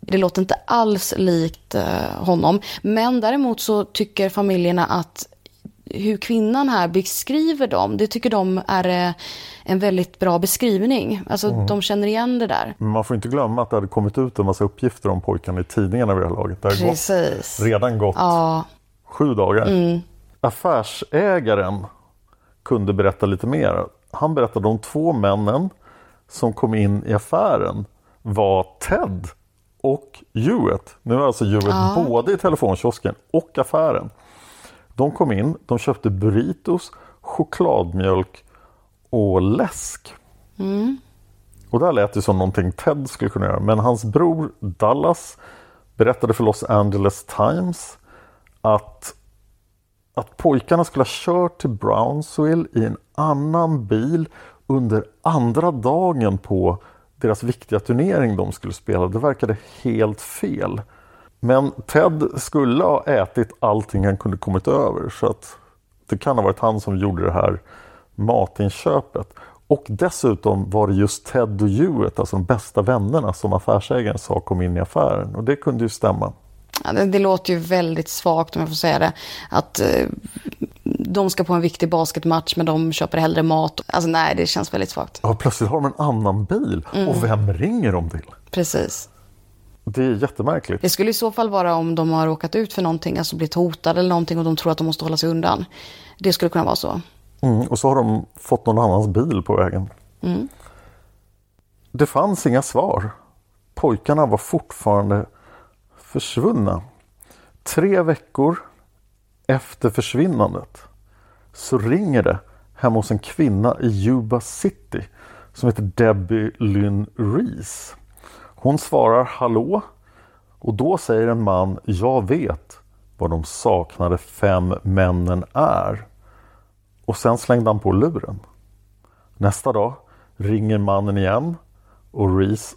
det låter inte alls likt honom. Men däremot så tycker familjerna att hur kvinnan här beskriver dem, det tycker de är eh, en väldigt bra beskrivning. Alltså Mm. de känner igen det där. Men man får inte glömma att det hade kommit ut en massa uppgifter om pojkarna i tidningarna vid det här laget. Det har gått, redan gått Ja, sju dagar. mm. Affärsägaren kunde berätta lite mer. Han berättade om två männen som kom in i affären var Ted och Hewitt. Nu är alltså Hewitt Ja. både i telefonkiosken och affären. De kom in, de köpte burritos, chokladmjölk och läsk. Mm. Och här lät ju som någonting Ted skulle kunna göra. Men hans bror Dallas berättade för Los Angeles Times att, att pojkarna skulle ha kört till Brownsville i en annan bil under andra dagen på deras viktiga turnering de skulle spela. Det verkade helt fel. Men Ted skulle ha ätit allting han kunde kommit över så att det kan ha varit han som gjorde det här matinköpet. Och dessutom var det just Ted och Hewitt, alltså de bästa vännerna som affärsägaren sa kom in i affären. Och det kunde ju stämma. Ja, det, det låter ju väldigt svagt om jag får säga det. Att eh, de ska på en viktig basketmatch men de köper hellre mat. Alltså nej, det känns väldigt svagt. Ja, plötsligt har de en annan bil. Mm. Och vem ringer de till? Precis. Det är jättemärkligt. Det skulle i så fall vara om de har råkat ut för någonting, alltså blivit hotade eller någonting och de tror att de måste hålla sig undan. Det skulle kunna vara så. Mm, och så har de fått någon annans bil på vägen. Mm. Det fanns inga svar. Pojkarna var fortfarande försvunna. Tre veckor efter försvinnandet så ringer det hemma hos en kvinna i Yuba City som heter Debbie Lynn Reese. Hon svarar hallå och då säger en man jag vet vad de saknade fem männen är. Och sen slängde han på luren. Nästa dag ringer mannen igen och Reese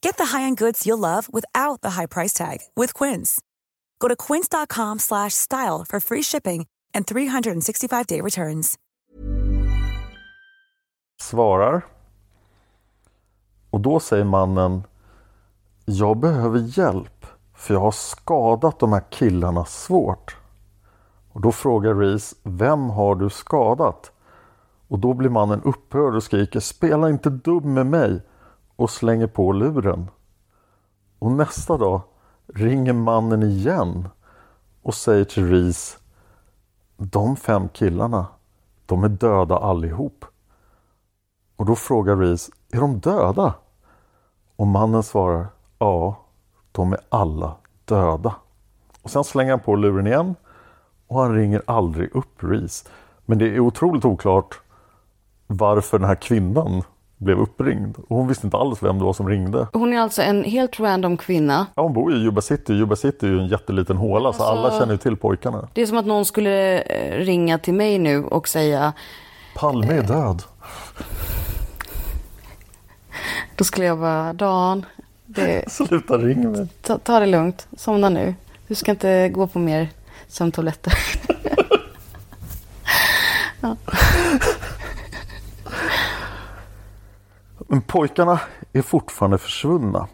Get the high-end goods you'll love without the high price tag with Quince. Go to quince.com slash style for free shipping and 365-day returns. svarar. Och då säger mannen Jag behöver hjälp för jag har skadat de här killarna svårt. Och då frågar Reese Vem har du skadat? Och då blir mannen upprörd och skriker Spela inte dum med mig och slänger på luren. Och nästa dag ringer mannen igen och säger till Reese De fem killarna, de är döda allihop. Och då frågar Reese, är de döda? Och mannen svarar ja, de är alla döda. Och sen slänger han på luren igen och han ringer aldrig upp Reese. Men det är otroligt oklart varför den här kvinnan blev uppringd. Och hon visste inte alls vem det var som ringde. Hon är alltså en helt random kvinna. Ja, hon bor i Yuba City. Yuba City är ju en jätteliten håla så alla Alltså- känner ju till pojkarna. Det är som att någon skulle eh, ringa till mig nu och säga Palme är död. Då skulle jag bara, Dan, det, Sluta ring mig. ta, ta det lugnt, somna nu. Du ska inte gå på mer sömntabletter. ja. Men pojkarna är fortfarande försvunna.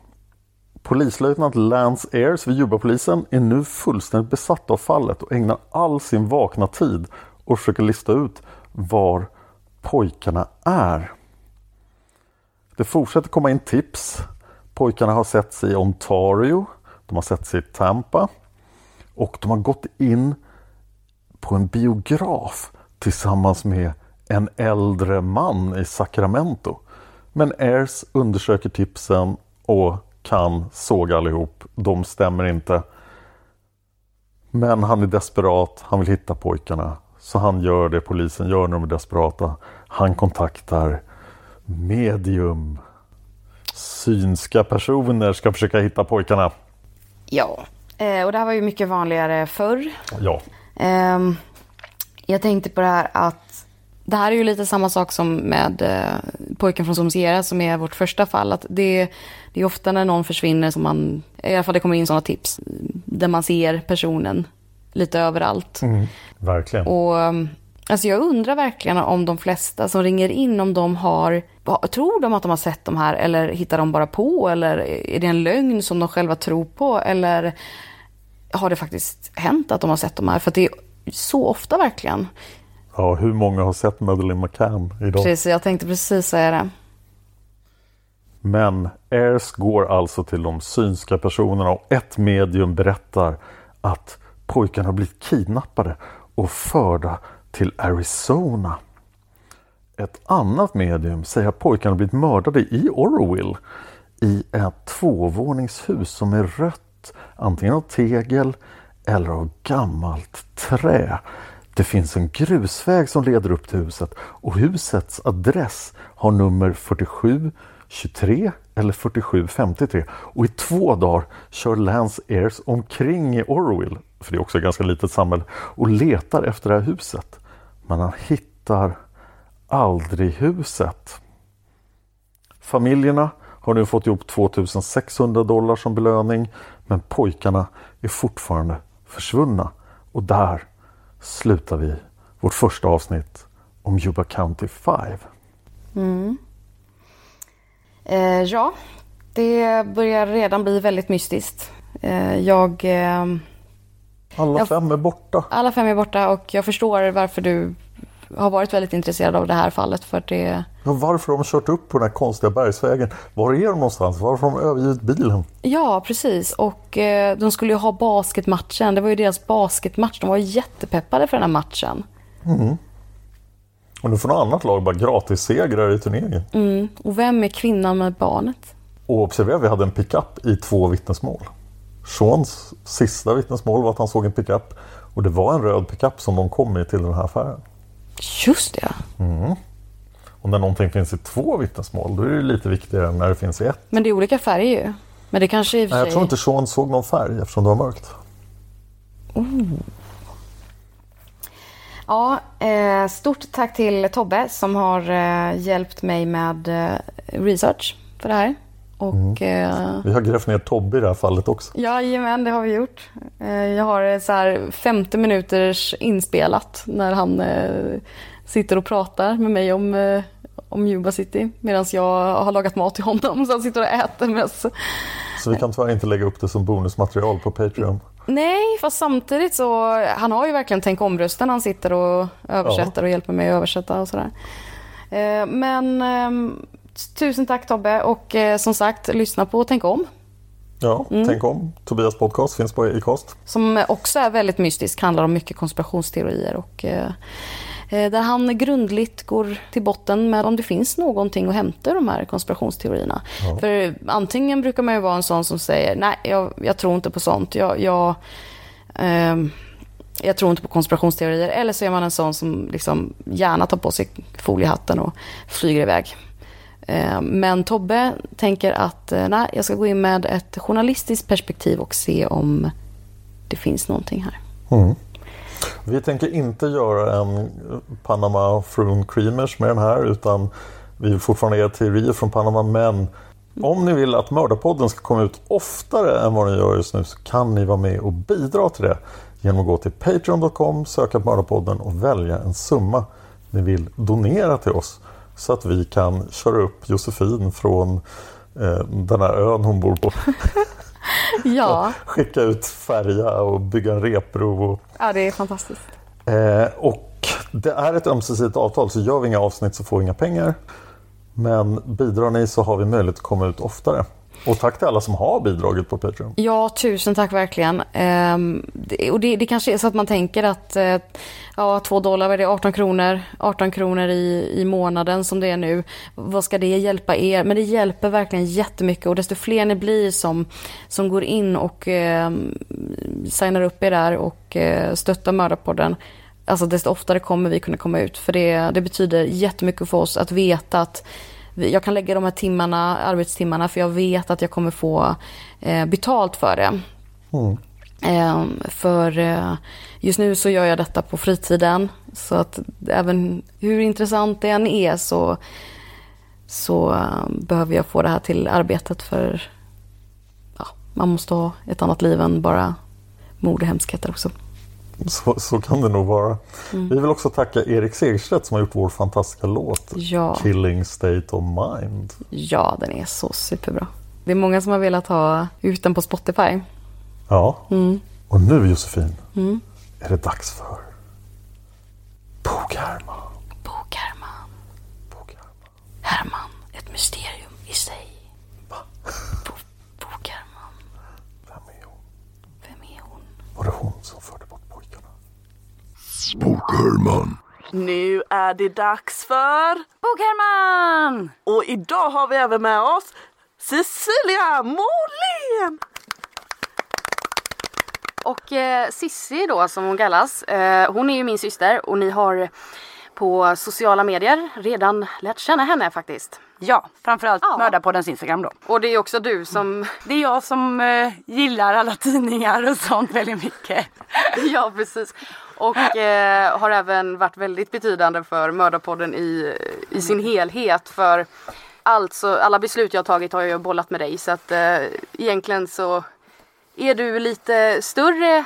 Polislöjtnant Lance Ayers vid Juba-polisen är nu fullständigt besatt av fallet och ägnar all sin vakna tid och försöker lista ut var pojkarna är. Det fortsätter komma in tips. Pojkarna har setts i Ontario, de har setts i Tampa och de har gått in på en biograf tillsammans med en äldre man i Sacramento. Men Ayers undersöker tipsen och kan såga allihop. De stämmer inte. Men han är desperat, han vill hitta pojkarna. Så han gör det polisen gör när de är desperata. Han kontaktar medium. Synska personer ska försöka hitta pojkarna. ja, eh, och det här var ju mycket vanligare förr. Ja, Ehm, jag tänkte på det här att det här är ju lite samma sak som med eh, pojken från Somsiera som är vårt första fall. Att det, det är ofta när någon försvinner som man, i alla fall det kommer in sådana tips, där man ser personen lite överallt. verkligen. Och um, alltså jag undrar verkligen om de flesta som ringer in, om de har, ha- tror de att de har sett de här eller hittar de bara på eller är det en lögn som de själva tror på eller har det faktiskt hänt att de har sett de här? För det är så ofta verkligen. Ja, hur många har sett Madeleine McCann idag? Precis, jag tänkte precis säga det. Men Ayers går alltså till de synska personerna och ett medium berättar att pojkarna har blivit kidnappade och förda till Arizona. Ett annat medium säger att pojkarna har blivit mördade i Oroville i ett tvåvåningshus som är rött antingen av tegel eller av gammalt trä. Det finns en grusväg som leder upp till huset och husets adress har nummer 4723 eller 4753 och i två dagar kör Lance Ayers omkring i Orwell, för det är också ett ganska litet samhälle, och letar efter det här huset. Men han hittar aldrig huset. Familjerna har nu fått ihop 2600 dollar som belöning men pojkarna är fortfarande försvunna. Och där slutar vi vårt första avsnitt om Yuba County 5. Mm. Eh, ja, det börjar redan bli väldigt mystiskt. Eh, jag... Eh, Alla Jag- fem är borta. alla fem är borta och jag förstår varför du har varit väldigt intresserad av det här fallet. För det, Ja, varför har de kört upp på den här konstiga bergsvägen? Var är de någonstans? Varför har de övergivit bilen? ja, precis. Och eh, de skulle ju ha basketmatchen. Det var ju deras basketmatch. De var ju jättepeppade för den här matchen. Mm. Och nu får något annat lag bara gratissegrar i turneringen. Mm. Och vem är kvinnan med barnet? Och observera, vi hade en pickup i två vittnesmål. Seans sista vittnesmål var att han såg en pickup och det var en röd pickup som de kom i till den här affären. Just det, ja. Mm. Och när någonting finns i två vittnesmål då är det lite viktigare än när det finns i ett. Men det är olika färger ju. Men det kanske i och för sig... jag tror inte Sean såg någon färg eftersom det var mörkt. Ja, eh, stort tack till Tobbe som har eh, hjälpt mig med eh, research för det här. Och eh, Vi har grävt ner Tobbe i det här fallet också. Jajamän, det har vi gjort. Jag har så här 50 minuters inspelat när han sitter och pratar med mig om, eh, om Yuba City medan jag har lagat mat till honom så han sitter och äter med Så vi kan tyvärr inte lägga upp det som bonusmaterial på Patreon. Nej, fast samtidigt så, han har ju verkligen tänkt om rösten när han sitter och översätter och hjälper mig att översätta och sådär. Eh, Men ehm, tusen tack Tobbe och eh, som sagt, lyssna på Tänk om. Ja, Mm. tänk om. Tobias podcast finns på Acast. Som också är väldigt mystisk, handlar om mycket konspirationsteorier och där han grundligt går till botten med om det finns någonting att hämta i de här konspirationsteorierna. Ja. För antingen brukar man ju vara en sån som säger nej, jag, jag tror inte på sånt. Jag, jag, ehm, jag tror inte på konspirationsteorier. Eller så är man en sån som liksom gärna tar på sig foliehatten och flyger iväg. Eh, Men Tobbe tänker att eh, nej, jag ska gå in med ett journalistiskt perspektiv och se om det finns någonting här. Mm. Vi tänker inte göra en Panama Frun Creamers med den här utan vi vill fortfarande ge teorier från Panama men om ni vill att Mördarpodden ska komma ut oftare än vad den gör just nu så kan ni vara med och bidra till det genom att gå till Patreon.com, söka på Mördarpodden och välja en summa ni vill donera till oss så att vi kan köra upp Josefin från eh, den här ön hon bor på. Ja, Skicka ut färja och bygga en repbro. Och, ja det är fantastiskt. eh, och det är ett ömsesidigt avtal så gör vi inga avsnitt så får vi inga pengar. Men bidrar ni så har vi möjlighet att komma ut oftare. Och tack till alla som har bidragit på Patreon. Ja, tusen tack verkligen. Ehm, det, och det, det kanske är så att man tänker att eh, ja, 2 dollar, vad är det, 18 kronor, 18 kronor i, i månaden som det är nu. Vad ska det hjälpa er? Men det hjälper verkligen jättemycket och desto fler ni blir som, som går in och eh, signar upp er där och eh, stöttar Mördarpodden. Alltså desto oftare kommer vi kunna komma ut. För det, det betyder jättemycket för oss att veta att jag kan lägga de här timmarna, arbetstimmarna för jag vet att jag kommer få eh, betalt för det. Mm. Eh, för eh, just nu så gör jag detta på fritiden. Så att även hur intressant det än är så, så eh, behöver jag få det här till arbetet. För ja, man måste ha ett annat liv än bara mord och hemskheter också. Så, så kan det nog vara. Mm. Vi vill också tacka Erik Segerstedt som har gjort vår fantastiska låt Ja. Killing State of Mind. Ja, den är så superbra. Det är många som har velat ha ut den på Spotify. Ja, Mm. och nu Josefin Mm. är det dags för Bok Herman. Bok Herman. Herman, ett mysterium i sig. Bo- Bok Herman. Vem är hon? Var det hon förde bort pojkarna? Bok-Herman. Nu är det dags för Bok-Herman! Och idag har vi även med oss Cecilia Molén! Och eh, Sissi då som hon kallas, eh, hon är ju min syster och ni har på sociala medier redan lärt känna henne faktiskt. Ja, framförallt Ja. Mördarpoddens Instagram då. Och det är också du som... Det är jag som eh, gillar alla tidningar och sånt väldigt mycket. ja, precis. Och eh, har även varit väldigt betydande för Mördarpodden i, i sin helhet. För alltså, alla beslut jag har tagit har jag bollat med dig. Så att eh, egentligen så är du lite större.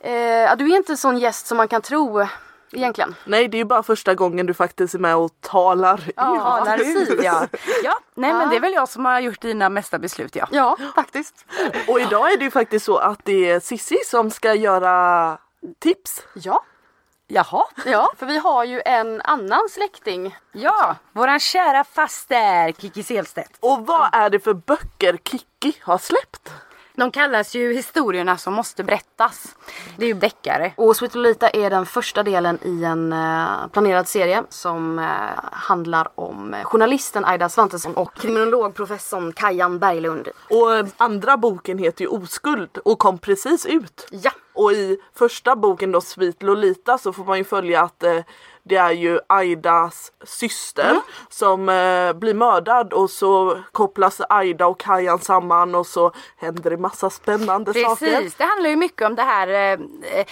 Eh, du är inte en sån gäst som man kan tro egentligen. Nej, det är ju bara första gången du faktiskt är med och talar Ja, ut. precis. Ja. ja, nej men det är väl jag som har gjort dina mesta beslut ja. Ja, faktiskt. Och idag är det ju faktiskt så att det är Sissi som ska göra tips. Ja. Jaha. Ja, för vi har ju en annan släkting. Ja, våran kära faster Kiki Selstedt. Och vad är det för böcker Kiki har släppt? De kallas ju historierna som måste berättas. Det är ju deckare. Och Sweet Lolita är den första delen i en eh, planerad serie som eh, handlar om eh, journalisten Aida Svantesson och kriminologprofessorn Kajan Berglund. Och andra boken heter ju Oskuld och kom precis ut. Ja. Och i första boken då Sweet Lolita så får man ju följa att eh, det är ju Aidas syster Mm. som eh, blir mördad och så kopplas Aida och Kajan samman och så händer det massa spännande saker. Precis, det handlar ju mycket om det här eh, eh,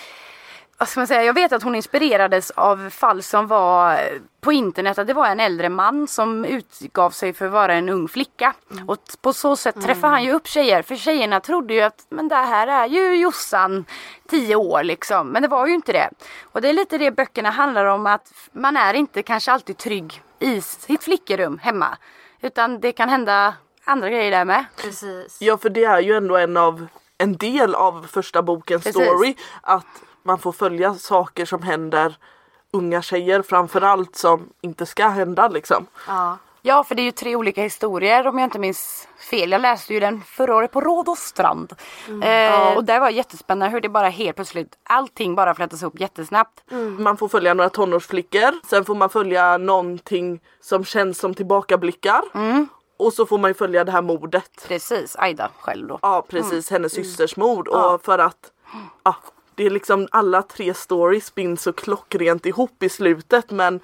vad ska man säga, jag vet att hon inspirerades av fall som var eh, på internet att det var en äldre man som utgav sig för att vara en ung flicka. Och t- på så sätt träffade han ju upp tjejer för tjejerna trodde ju att men det här är ju Jossan 10 år liksom. Men det var ju inte det. Och det är lite det böckerna handlar om att man är inte kanske alltid trygg i sitt flickerum hemma. Utan det kan hända andra grejer där med. Precis. Ja för det är ju ändå en av en del av första bokens Precis. story att man får följa saker som händer unga tjejer framförallt som inte ska hända liksom. Ja. Ja, för det är ju tre olika historier om jag inte minns fel. Jag läste ju den förra året på Rådåstrand. Mm. Eh, Ja. Och det var jättespännande hur det bara helt plötsligt, allting bara flätas upp jättesnabbt. Man får följa några tonårsflickor. Sen får man följa någonting som känns som tillbakablickar. Och så får man ju följa det här mordet. Precis, Aida själv då. Ja precis, hennes Mm. systers mord. Och för att ja, det är liksom alla tre stories binds så klockrent ihop i slutet men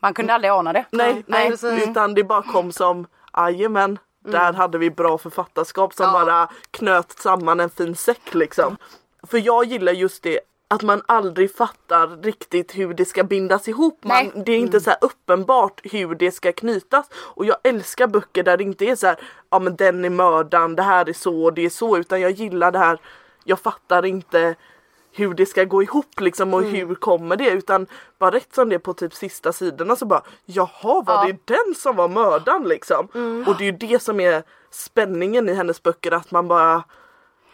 Man kunde aldrig ana det. Nej, nej, precis. utan det bara kom som jajamän. Där hade vi bra författarskap som bara knöt samman en fin säck liksom. För jag gillar just det att man aldrig fattar riktigt hur det ska bindas ihop. Man, Nej. det är inte så här uppenbart hur det ska knytas. Och jag älskar böcker där det inte är så här, ja men den är mördaren, det här är så och det är så. Utan jag gillar det här, jag fattar inte hur det ska gå ihop liksom och hur kommer det utan bara rätt som det är på typ sista sidorna så bara jaha var det den som var mördaren liksom och det är ju det som är spänningen i hennes böcker att man bara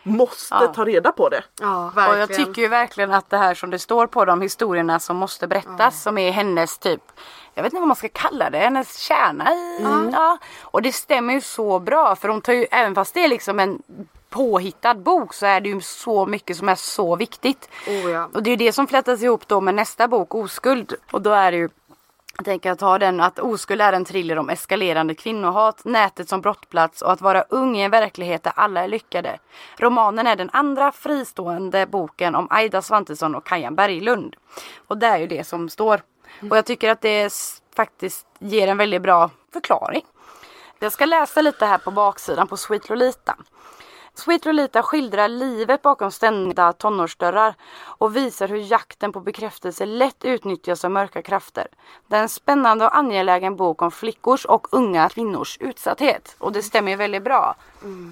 måste Ja. ta reda på det. Ja, Och jag tycker ju verkligen att det här som det står på de historierna som måste berättas som är hennes typ jag vet inte vad man ska kalla det, hennes kärna i. Ja. Och det stämmer ju så bra för hon tar ju, även fast det är liksom en påhittad bok så är det ju så mycket som är så viktigt. Oh, ja. Och det är ju det som flätas ihop då med nästa bok, Oskuld. Och då är det ju jag tänker att ta den att Oskuld är en thriller om eskalerande kvinnohat, nätet som brottplats och att vara ung i en verklighet där alla är lyckade. Romanen är den andra fristående boken om Aida Svantesson och Kajan Berglund. Och det är ju det som står. Och jag tycker att det faktiskt ger en väldigt bra förklaring. Jag ska läsa lite här på baksidan på Sweet Lolita. Sweet Lolita skildrar livet bakom stängda tonårsdörrar och visar hur jakten på bekräftelse lätt utnyttjas av mörka krafter. Det är en spännande och angelägen bok om flickors och unga kvinnors utsatthet. Och det stämmer ju väldigt bra.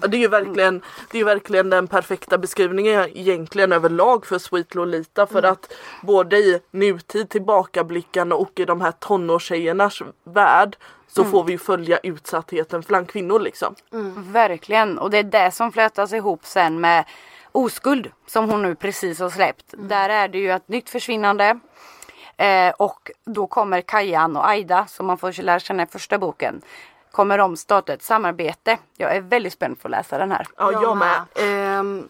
Ja, Det är ju verkligen, det är verkligen den perfekta beskrivningen egentligen överlag för Sweet Lolita för att både i nutid tillbakablickande och i de här tonårstjejernas värld så Mm. får vi ju följa utsattheten bland kvinnor liksom. Verkligen. Och det är det som flätas ihop sen med Oskuld som hon nu precis har släppt. Där är det ju ett nytt försvinnande. Eh, och då kommer Kajan och Aida som man får lära känna i första boken. Kommer de starta ett samarbete. Jag är väldigt spänd för att läsa den här. Ja, jag med. Ehm,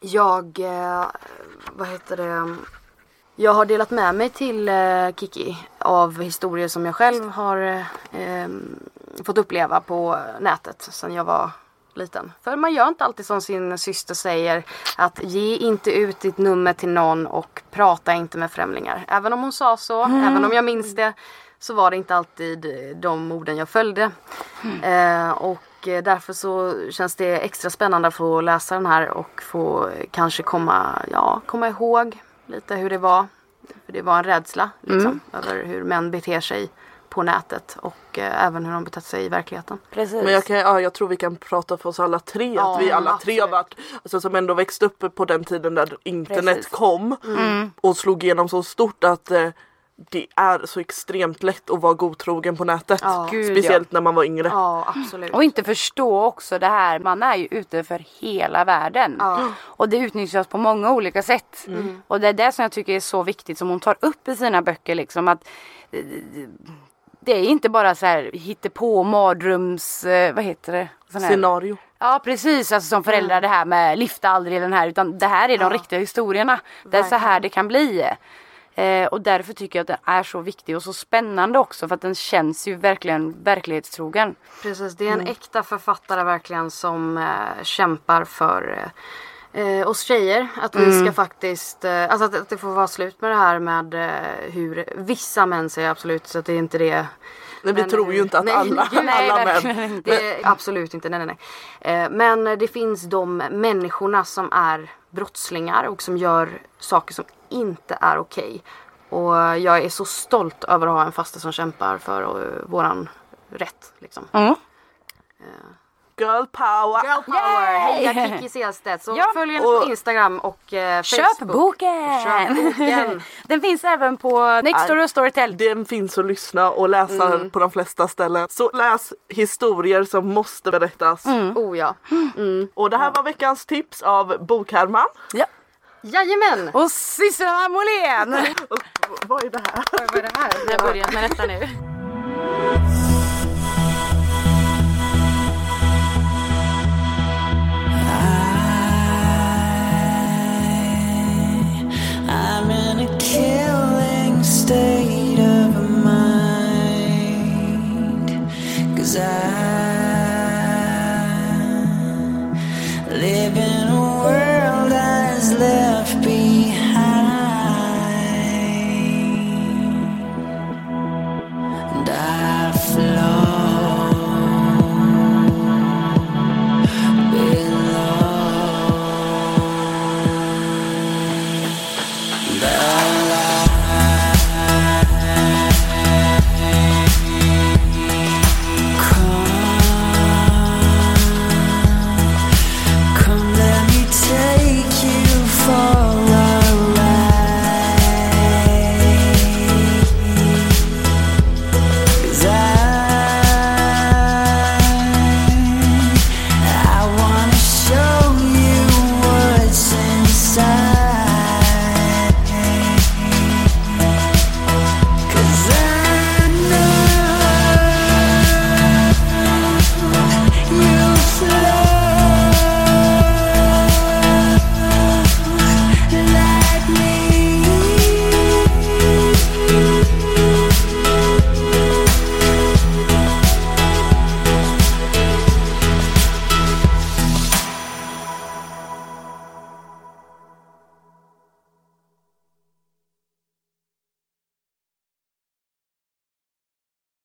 jag, eh, vad heter det? Jag har delat med mig till eh, Kiki av historier som jag själv har eh, fått uppleva på nätet sedan jag var liten. För man gör inte alltid som sin syster säger att ge inte ut ditt nummer till någon och prata inte med främlingar. Även om hon sa så, Mm. även om jag minns det så var det inte alltid de orden jag följde. Eh, och eh, därför så känns det extra spännande att få läsa den här och få eh, kanske komma, ja, komma ihåg lite hur det var. För det var en rädsla liksom, över hur män beter sig på nätet och eh, även hur de betett sig i verkligheten. Precis. Men jag, kan, ja, jag tror vi kan prata för oss alla tre. Ja, att vi alla tre har absolut. varit, alltså, som ändå växte upp på den tiden där internet Precis. kom Mm. och slog igenom så stort att eh, det är så extremt lätt att vara godtrogen på nätet. Ja. Gud, Speciellt när man var yngre. Ja, absolut. Och inte förstå också det här, man är ju ute för hela världen. Ja. Och det utnyttjas på många olika sätt. Mm. Och det är det som jag tycker är så viktigt som hon tar upp i sina böcker. Liksom, att eh, det är inte bara så här hittepå mardröms, eh, vad heter det? Sån här- Scenario. Ja precis, alltså som föräldrar det här med lyfta aldrig den här utan det här är de riktiga historierna. Det är så här det kan bli. Eh, och därför tycker jag att den är så viktig och så spännande också för att den känns ju verkligen verklighetstrogen. Precis, det är en Mm. äkta författare verkligen som eh, kämpar för eh, oss tjejer. Att vi Mm. ska faktiskt, eh, alltså att, att det får vara slut med det här med eh, hur vissa män säger absolut så att det är inte det. Nej, vi Men, tror ju inte att nej, alla, nej, alla verkligen män. Det är absolut inte, nej nej nej. Eh, Men det finns de människorna som är brottslingar och som gör saker som inte är okej. Och jag är så stolt över att ha en faste som kämpar för eh, våran rätt. Liksom. Mm. Girl power! Girl power! Heja Kikki Selstedt! Så Ja. följ henne på Instagram och eh, Köp Facebook. boken! Köp boken! Den finns även på Nextory och Storytel. Den finns att lyssna och läsa Mm. på de flesta ställen. Så läs historier som måste berättas. Oh ja. Mm. Och det här var veckans tips av Bokhärman. Ja. Jajamän! Och Sissela Molén! Och vad är det här? Vad är det här? När började med detta nu? I,